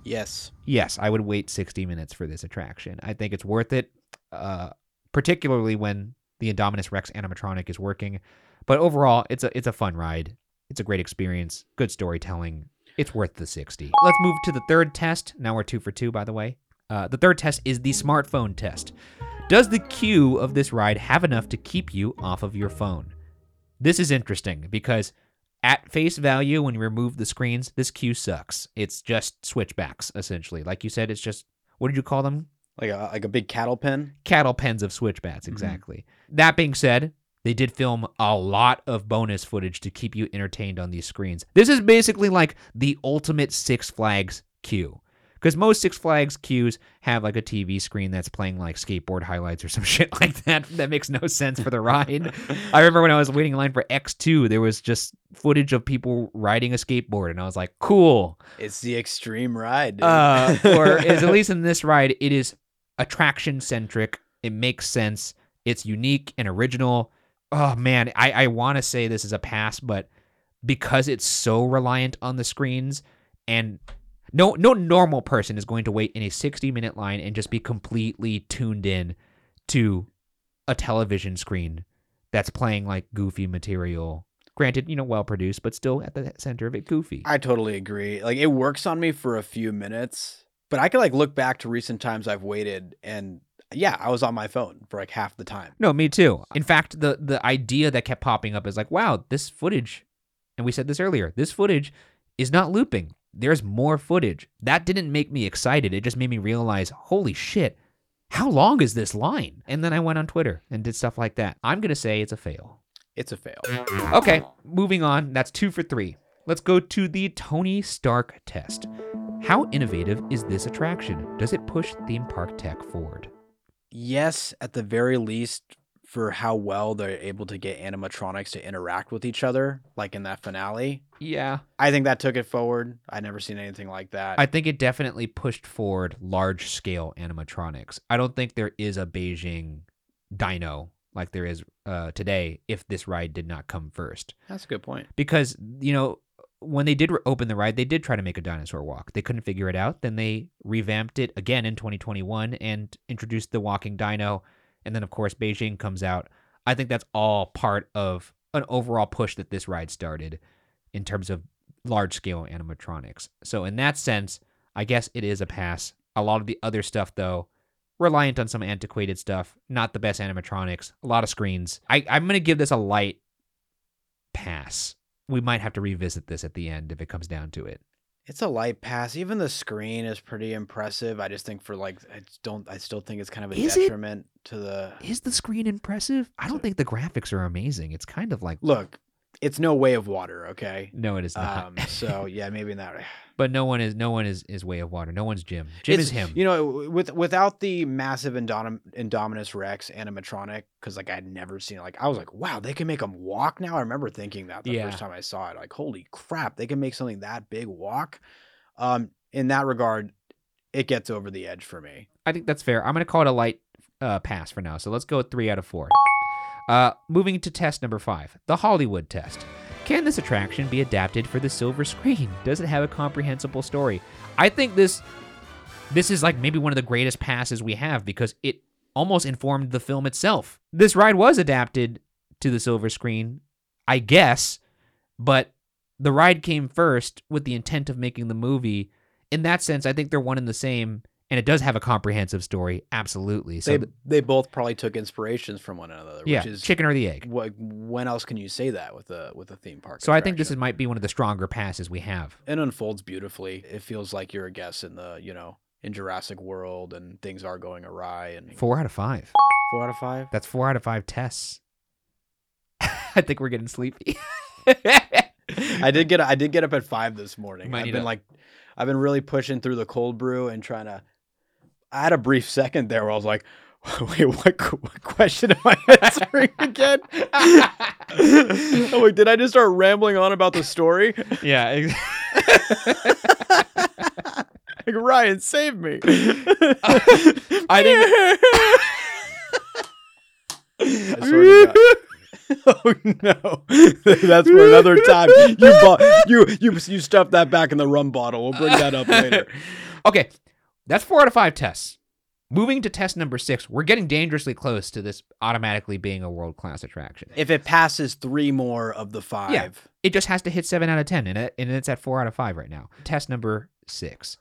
[SPEAKER 2] yes.
[SPEAKER 1] Yes, I would wait 60 minutes for this attraction. I think it's worth it, uh, particularly when the Indominus Rex animatronic is working. But overall, it's a it's a fun ride. It's a great experience. Good storytelling. It's worth the 60. Let's move to the third test. Now we're two for two, by the way. Uh, the third test is the smartphone test. Does the queue of this ride have enough to keep you off of your phone? This is interesting because at face value, when you remove the screens, this queue sucks. It's just switchbacks, essentially. Like you said, it's just what did you call them?
[SPEAKER 2] Like a like a big cattle pen.
[SPEAKER 1] Cattle pens of switchbacks, mm-hmm. exactly. That being said, they did film a lot of bonus footage to keep you entertained on these screens. This is basically like the ultimate Six Flags queue. Because most Six Flags queues have like a TV screen that's playing like skateboard highlights or <laughs> some shit like that. That makes no sense for the ride. I remember when I was waiting in line for X2, there was just footage of people riding a skateboard, and I was like, cool.
[SPEAKER 2] It's the extreme ride.
[SPEAKER 1] Uh, or <laughs> is, at least in this ride, it is attraction centric. It makes sense. It's unique and original. Oh man, I, I want to say this is a pass, but because it's so reliant on the screens and no no normal person is going to wait in a 60 minute line and just be completely tuned in to a television screen that's playing like goofy material. Granted, you know, well produced, but still at the center of it goofy.
[SPEAKER 2] I totally agree. Like it works on me for a few minutes, but I can like look back to recent times I've waited and yeah, I was on my phone for like half the time.
[SPEAKER 1] No, me too. In fact, the the idea that kept popping up is like, wow, this footage, and we said this earlier, this footage is not looping. There's more footage. That didn't make me excited. It just made me realize, holy shit, how long is this line? And then I went on Twitter and did stuff like that. I'm gonna say it's a fail.
[SPEAKER 2] It's a fail.
[SPEAKER 1] Okay, moving on. That's two for three. Let's go to the Tony Stark test. How innovative is this attraction? Does it push theme park tech forward?
[SPEAKER 2] Yes, at the very least for how well they're able to get animatronics to interact with each other, like in that finale.
[SPEAKER 1] Yeah,
[SPEAKER 2] I think that took it forward. I never seen anything like that.
[SPEAKER 1] I think it definitely pushed forward large scale animatronics. I don't think there is a Beijing dino like there is uh, today if this ride did not come first.
[SPEAKER 2] That's a good point.
[SPEAKER 1] Because, you know, when they did re- open the ride, they did try to make a dinosaur walk. They couldn't figure it out. Then they revamped it again in 2021 and introduced the walking dino. And then, of course, Beijing comes out. I think that's all part of an overall push that this ride started in terms of large scale animatronics. So, in that sense, I guess it is a pass. A lot of the other stuff, though, reliant on some antiquated stuff, not the best animatronics, a lot of screens. I, I'm going to give this a light pass. We might have to revisit this at the end if it comes down to it.
[SPEAKER 2] It's a light pass. Even the screen is pretty impressive. I just think for like I don't I still think it's kind of a
[SPEAKER 1] Is it?
[SPEAKER 2] detriment to the
[SPEAKER 1] Is the screen impressive? I don't think the graphics are amazing. It's kind of like
[SPEAKER 2] Look, it's no way of water. Okay.
[SPEAKER 1] No, it is not.
[SPEAKER 2] Um, so <laughs> yeah, maybe in that. <sighs>
[SPEAKER 1] but no one is no one is is way of water. No one's Jim. Jim
[SPEAKER 2] It's-
[SPEAKER 1] is him.
[SPEAKER 2] You know, with without the massive Indom- Indominus Rex animatronic, because like I'd never seen it. Like I was like, wow, they can make them walk now. I remember thinking that the
[SPEAKER 1] Yeah.
[SPEAKER 2] first time I saw it. Like, holy crap, they can make something that big walk. Um, in that regard, it gets over the edge for me.
[SPEAKER 1] I think that's fair. I'm going to call it a light uh, pass for now. So let's go with three out of four. Uh, moving to test number five, the Hollywood test. Can this attraction be adapted for the silver screen? <laughs> Does it have a comprehensible story? I think this this is like maybe one of the greatest passes we have because it almost informed the film itself. This ride was adapted to the silver screen, I guess, but the ride came first with the intent of making the movie. In that sense, I think they're one and the same, and it does have a comprehensive story, absolutely. So
[SPEAKER 2] they they both probably took inspirations from one another.
[SPEAKER 1] yeah,
[SPEAKER 2] which is
[SPEAKER 1] chicken or the egg.
[SPEAKER 2] What, when else can you say that with a with a theme park?
[SPEAKER 1] So I think this is, might be one of the stronger passes we have.
[SPEAKER 2] it unfolds beautifully. It feels like you're a guest in the you know in Jurassic World, and things are going awry. And
[SPEAKER 1] Four out of five.
[SPEAKER 2] four out of five.
[SPEAKER 1] That's four out of five tests. <laughs> I think we're getting sleepy.
[SPEAKER 2] I did get I did get up at five this morning. I've been like, I've been really pushing through the cold brew and trying to. I had a brief second there where I was like, <laughs> "Wait, what, what question am I answering again?" <laughs> I'm like, did I just start rambling on about the story? <laughs>
[SPEAKER 1] yeah. ex-
[SPEAKER 2] Like Ryan, save me!
[SPEAKER 1] I think
[SPEAKER 2] I swear to God. Oh no, that's for another time. You bought you you you stuffed that back in the rum bottle. We'll bring that up later.
[SPEAKER 1] okay, that's four out of five tests. Moving to test number six, we're getting dangerously close to this automatically being a world class attraction.
[SPEAKER 2] If it passes three more of the five,
[SPEAKER 1] Yeah. It just has to hit seven out of ten, and, it, and it's at four out of five right now. Test number six,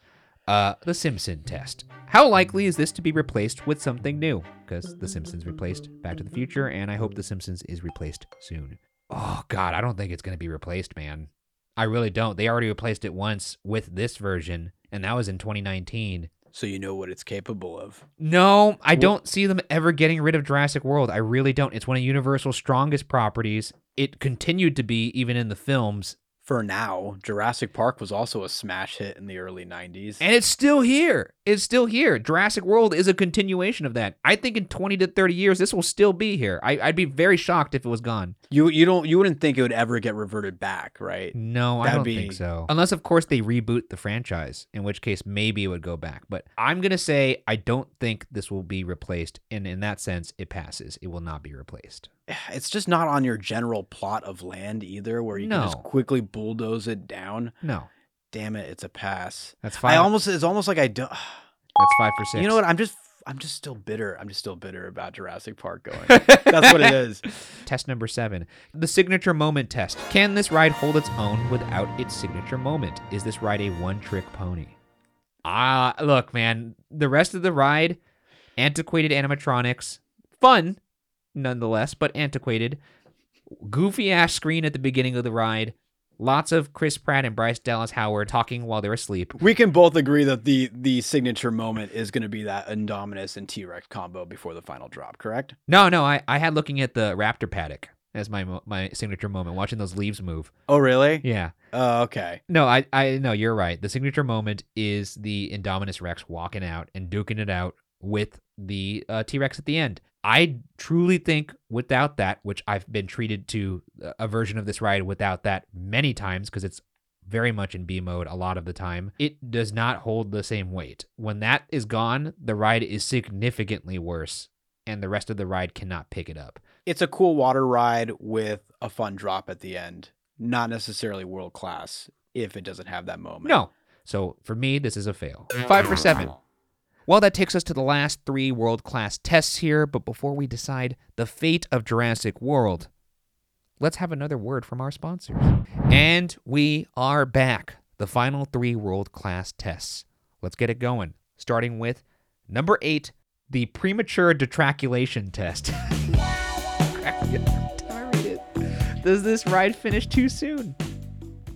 [SPEAKER 1] uh, the Simpson test. How likely is this to be replaced with something new? Because The Simpsons replaced Back to the Future, and I hope The Simpsons is replaced soon. Oh God, I don't think it's gonna be replaced, man. I really don't. They already replaced it once with this version, and that was in 2019.
[SPEAKER 2] so you know what it's capable of.
[SPEAKER 1] No, I don't see them ever getting rid of Jurassic World. I really don't. It's one of Universal's strongest properties. It continued to be even in the films,
[SPEAKER 2] For now, Jurassic Park was also a smash hit in the early '90s.
[SPEAKER 1] and it's still here. It's still here. Jurassic World is a continuation of that. I think in 20 to 30 years, this will still be here. I, I'd be very shocked if it was gone.
[SPEAKER 2] you you don't you wouldn't think it would ever get reverted back, right?
[SPEAKER 1] No, I
[SPEAKER 2] That'd
[SPEAKER 1] don't
[SPEAKER 2] be-
[SPEAKER 1] think so. Unless, of course, they reboot the franchise, in which case maybe it would go back. But I'm going to say I don't think this will be replaced. And in that sense, it passes. It will not be replaced.
[SPEAKER 2] It's just not on your general plot of land either, where you can just quickly bulldoze it down.
[SPEAKER 1] No,
[SPEAKER 2] Damn it, it's a pass.
[SPEAKER 1] that's five.
[SPEAKER 2] I almost it's almost like I don't. <sighs>
[SPEAKER 1] that's five for six.
[SPEAKER 2] You know what? I'm just I'm just still bitter. I'm just still bitter about Jurassic Park going. <laughs> That's what it is.
[SPEAKER 1] Test number seven the signature moment test. Can this ride hold its own without its signature moment? Is this ride a one trick pony? Ah, look, man, the rest of the ride, antiquated animatronics, fun nonetheless, but antiquated. Goofy ass screen at the beginning of the ride. Lots of Chris Pratt and Bryce Dallas Howard talking while they're asleep.
[SPEAKER 2] We can both agree that the the signature moment is going to be that Indominus and T Rex combo before the final drop. Correct?
[SPEAKER 1] No, no, I, I had looking at the Raptor paddock as my my signature moment, watching those leaves move.
[SPEAKER 2] Oh, really?
[SPEAKER 1] Yeah.
[SPEAKER 2] Oh, okay.
[SPEAKER 1] No, I, I no, you're right. The signature moment is the Indominus Rex walking out and duking it out with the uh, T Rex at the end. I truly think without that, which I've been treated to a version of this ride without that many times because it's very much in B mode a lot of the time, it does not hold the same weight. When that is gone, the ride is significantly worse and the rest of the ride cannot pick it up.
[SPEAKER 2] It's a cool water ride with a fun drop at the end. Not necessarily world class if it doesn't have that moment.
[SPEAKER 1] No. So for me, this is a fail. Five for seven. Well, that takes us to the last three world class tests here, but before we decide the fate of Jurassic World, let's have another word from our sponsors. And we are back. The final three world class tests. Let's get it going. Starting with number eight, the premature detraculation test. <laughs> Does this ride finish too soon?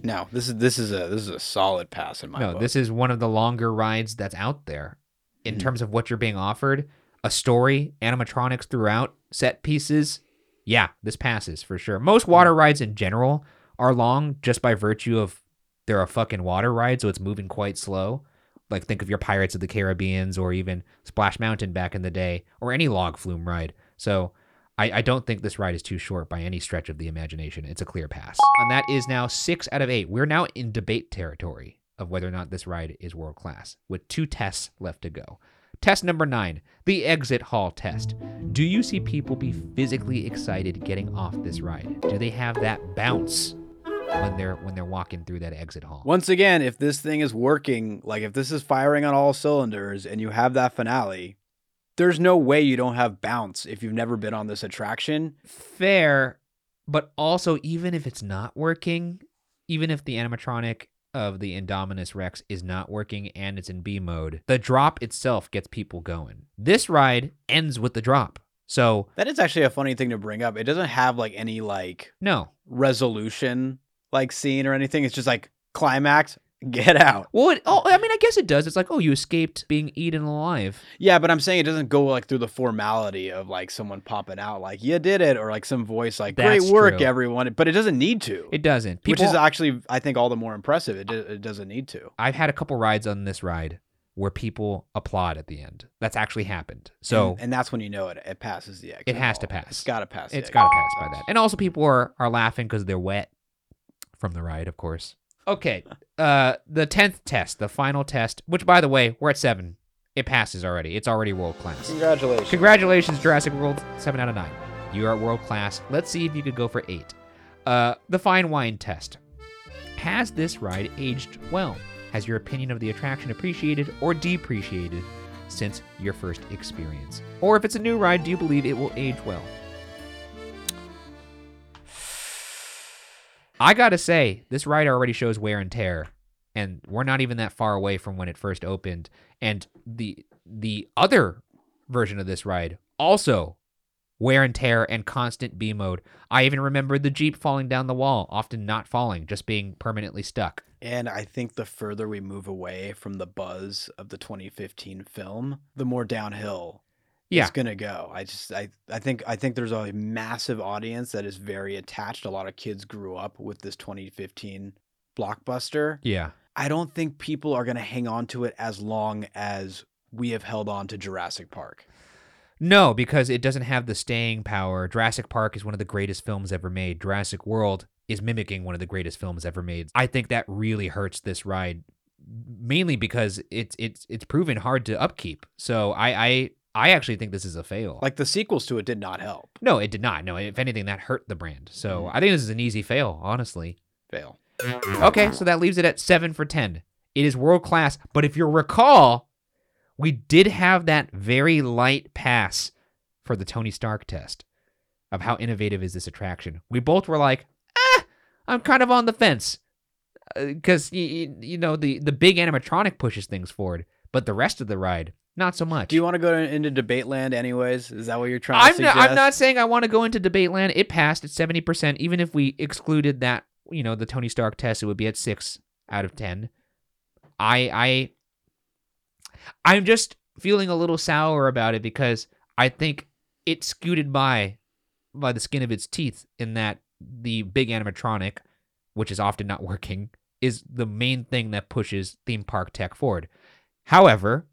[SPEAKER 2] No, this is this is a this is a solid pass in my
[SPEAKER 1] no,
[SPEAKER 2] book.
[SPEAKER 1] this is one of the longer rides that's out there in
[SPEAKER 2] Mhm.
[SPEAKER 1] terms of what you're being offered. A story, animatronics throughout, set pieces. Yeah, this passes for sure. Most water rides in general are long just by virtue of they're a fucking water ride, so it's moving quite slow. Like think of your Pirates of the Caribbeans or even Splash Mountain back in the day, or any log flume ride. So I, I don't think this ride is too short by any stretch of the imagination. It's a clear pass. And that is now six out of eight. We're now in debate territory of whether or not this ride is world class, with two tests left to go. Test number nine, the exit hall test. Do you see people be physically excited getting off this ride? Do they have that bounce when they're when they're walking through that exit hall?
[SPEAKER 2] Once again, if this thing is working, like if this is firing on all cylinders and you have that finale, there's no way you don't have bounce if you've never been on this attraction.
[SPEAKER 1] Fair, but also even if it's not working, even if the animatronic of the Indominus Rex is not working and it's in B mode, the drop itself gets people going. This ride ends with the drop. So,
[SPEAKER 2] That is actually a funny thing to bring up. It doesn't have like any like
[SPEAKER 1] no.
[SPEAKER 2] resolution like scene or anything. It's just like climax, get out.
[SPEAKER 1] Well, it, oh, I mean, I guess it does. It's like, oh, you escaped being eaten alive.
[SPEAKER 2] Yeah, but I'm saying it doesn't go like through the formality of like someone popping out like you did it or like some voice like great
[SPEAKER 1] That's
[SPEAKER 2] work
[SPEAKER 1] true.
[SPEAKER 2] everyone. But it doesn't need to.
[SPEAKER 1] It doesn't.
[SPEAKER 2] which is actually I think all the more impressive. It, it doesn't need to.
[SPEAKER 1] I've had a couple rides on this ride where people applaud at the end. That's actually happened. So
[SPEAKER 2] and, and that's when you know it it passes the exit.
[SPEAKER 1] It has to pass.
[SPEAKER 2] It's got to pass.
[SPEAKER 1] it's got to pass by that. And also, people are are laughing because they're wet from the ride, of course. Okay, uh, the tenth test, the final test. Which, by the way, we're at seven. It passes already. It's already world class.
[SPEAKER 2] Congratulations.
[SPEAKER 1] Congratulations, Jurassic World. Seven out of nine. You are world class. Let's see if you could go for eight. Uh, the fine wine test. Has this ride aged well? Has your opinion of the attraction appreciated or depreciated since your first experience? Or if it's a new ride, do you believe it will age well? I gotta say, this ride already shows wear and tear, and we're not even that far away from when it first opened. And the the other version of this ride also wear and tear and constant B mode. I even remember the Jeep falling down the wall, often not falling, just being permanently stuck.
[SPEAKER 2] And I think the further we move away from the buzz of the 2015 film, the more downhill
[SPEAKER 1] Yeah.
[SPEAKER 2] it's gonna go. I just I I think I think there's a massive audience that is very attached. A lot of kids grew up with this 2015 blockbuster.
[SPEAKER 1] Yeah.
[SPEAKER 2] I don't think people are gonna hang on to it as long as we have held on to Jurassic Park.
[SPEAKER 1] No, because it doesn't have the staying power. Jurassic Park is one of the greatest films ever made. Jurassic World is mimicking one of the greatest films ever made. I think that really hurts this ride, mainly because it's it's it's proven hard to upkeep. So I I I actually think this is a fail.
[SPEAKER 2] Like the sequels to it did not help.
[SPEAKER 1] no, it did not. No, if anything, that hurt the brand. So
[SPEAKER 2] Mhm.
[SPEAKER 1] I think this is an easy fail, honestly.
[SPEAKER 2] Fail.
[SPEAKER 1] Okay, so that leaves it at seven for 10. It is world class, but if you recall, we did have that very light pass for the Tony Stark test of how innovative is this attraction. We both were like, ah, I'm kind of on the fence. Because, you, you know, the, the big animatronic pushes things forward, but the rest of the ride, not so much.
[SPEAKER 2] Do you want to go into debate land anyways? Is that what you're trying
[SPEAKER 1] I'm
[SPEAKER 2] to
[SPEAKER 1] not,
[SPEAKER 2] suggest?
[SPEAKER 1] I'm not saying I want to go into debate land. It passed at 70%. Even if we excluded that, you know, the Tony Stark test, it would be at 6 out of 10. I I I'm just feeling a little sour about it because I think it scooted by by the skin of its teeth in that the big animatronic, which is often not working, is the main thing that pushes theme park tech forward. However,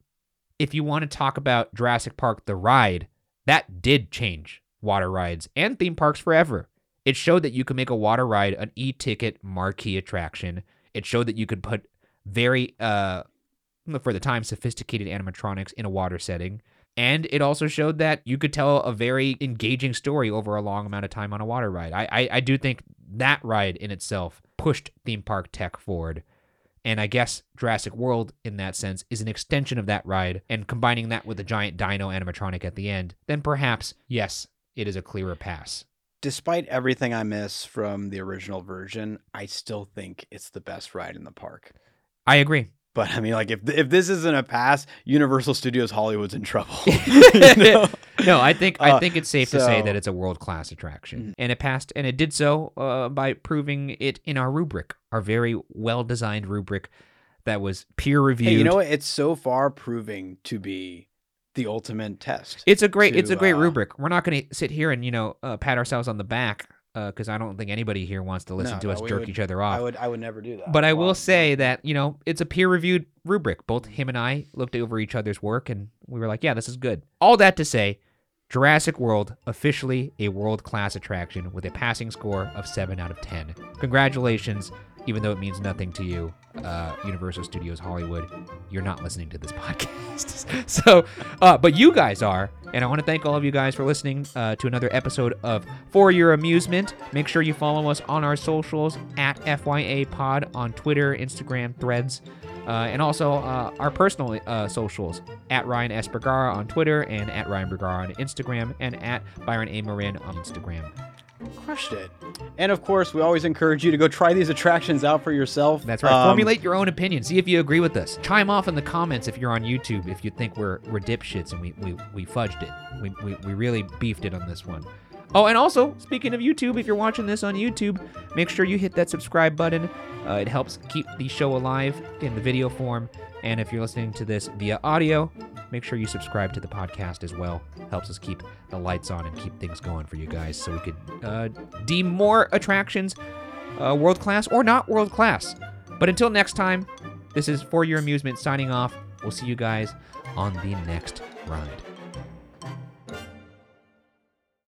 [SPEAKER 1] if you want to talk about Jurassic Park the ride, that did change water rides and theme parks forever. It showed that you could make a water ride an e-ticket marquee attraction. It showed that you could put very uh for the time sophisticated animatronics in a water setting. And it also showed that you could tell a very engaging story over a long amount of time on a water ride. I, I, I do think that ride in itself pushed theme park tech forward. And I guess Jurassic World, in that sense, is an extension of that ride. And combining that with a giant dino animatronic at the end, then perhaps, yes, it is a clearer pass.
[SPEAKER 2] Despite everything I miss from the original version, I still think it's the best ride in the park.
[SPEAKER 1] I agree.
[SPEAKER 2] But I mean, like if if this isn't a pass, Universal Studios Hollywood's in trouble. <laughs> You <laughs> know?
[SPEAKER 1] no, I think I
[SPEAKER 2] Uh,
[SPEAKER 1] think it's safe to say that it's a world class attraction,
[SPEAKER 2] Mhm.
[SPEAKER 1] and it passed, and it did so uh, by proving it in our rubric, our very well designed rubric that was peer reviewed.
[SPEAKER 2] Hey, you know what? It's so far proving to be the ultimate test.
[SPEAKER 1] It's a great
[SPEAKER 2] to,
[SPEAKER 1] it's a great
[SPEAKER 2] uh,
[SPEAKER 1] rubric. We're not going to sit here and you know uh, pat ourselves on the back Uh, because I don't think anybody here wants to listen
[SPEAKER 2] No,
[SPEAKER 1] to
[SPEAKER 2] no,
[SPEAKER 1] us jerk
[SPEAKER 2] would-
[SPEAKER 1] each other off.
[SPEAKER 2] I would I would never do that.
[SPEAKER 1] But I will say that, you know, it's a peer reviewed rubric. Both him and I looked over each other's work and we were like, yeah, this is good. All that to say, Jurassic World officially a world class attraction with a passing score of 7 out of 10. Congratulations, even though it means nothing to you, uh, Universal Studios Hollywood. You're not listening to this <laughs> podcast. <laughs> so, uh, but you guys are. And I want to thank all of you guys for listening uh, to another episode of For Your Amusement. Make sure you follow us on our socials at FYA Pod on Twitter, Instagram, Threads, uh, and also uh, our personal uh, socials at Ryan S. Bergara on Twitter and at Ryan Bergara on Instagram and at Byron A. Marin on Instagram.
[SPEAKER 2] Crushed it. And of course, we always encourage you to go try these attractions out for yourself.
[SPEAKER 1] That's right.
[SPEAKER 2] Um,
[SPEAKER 1] Formulate your own opinion. See if you agree with us. Chime off in the comments if you're on YouTube if you think we're we're dipshits and we we, we fudged it. We, we we really beefed it on this one. Oh, and also speaking of YouTube, if you're watching this on YouTube, make sure you hit that subscribe button. Uh, it helps keep the show alive in the video form. And if you're listening to this via audio, make sure you subscribe to the podcast as well. Helps us keep the lights on and keep things going for you guys, so we could uh, deem more attractions uh, world class or not world class. But until next time, this is For Your Amusement signing off. We'll see you guys on the next ride.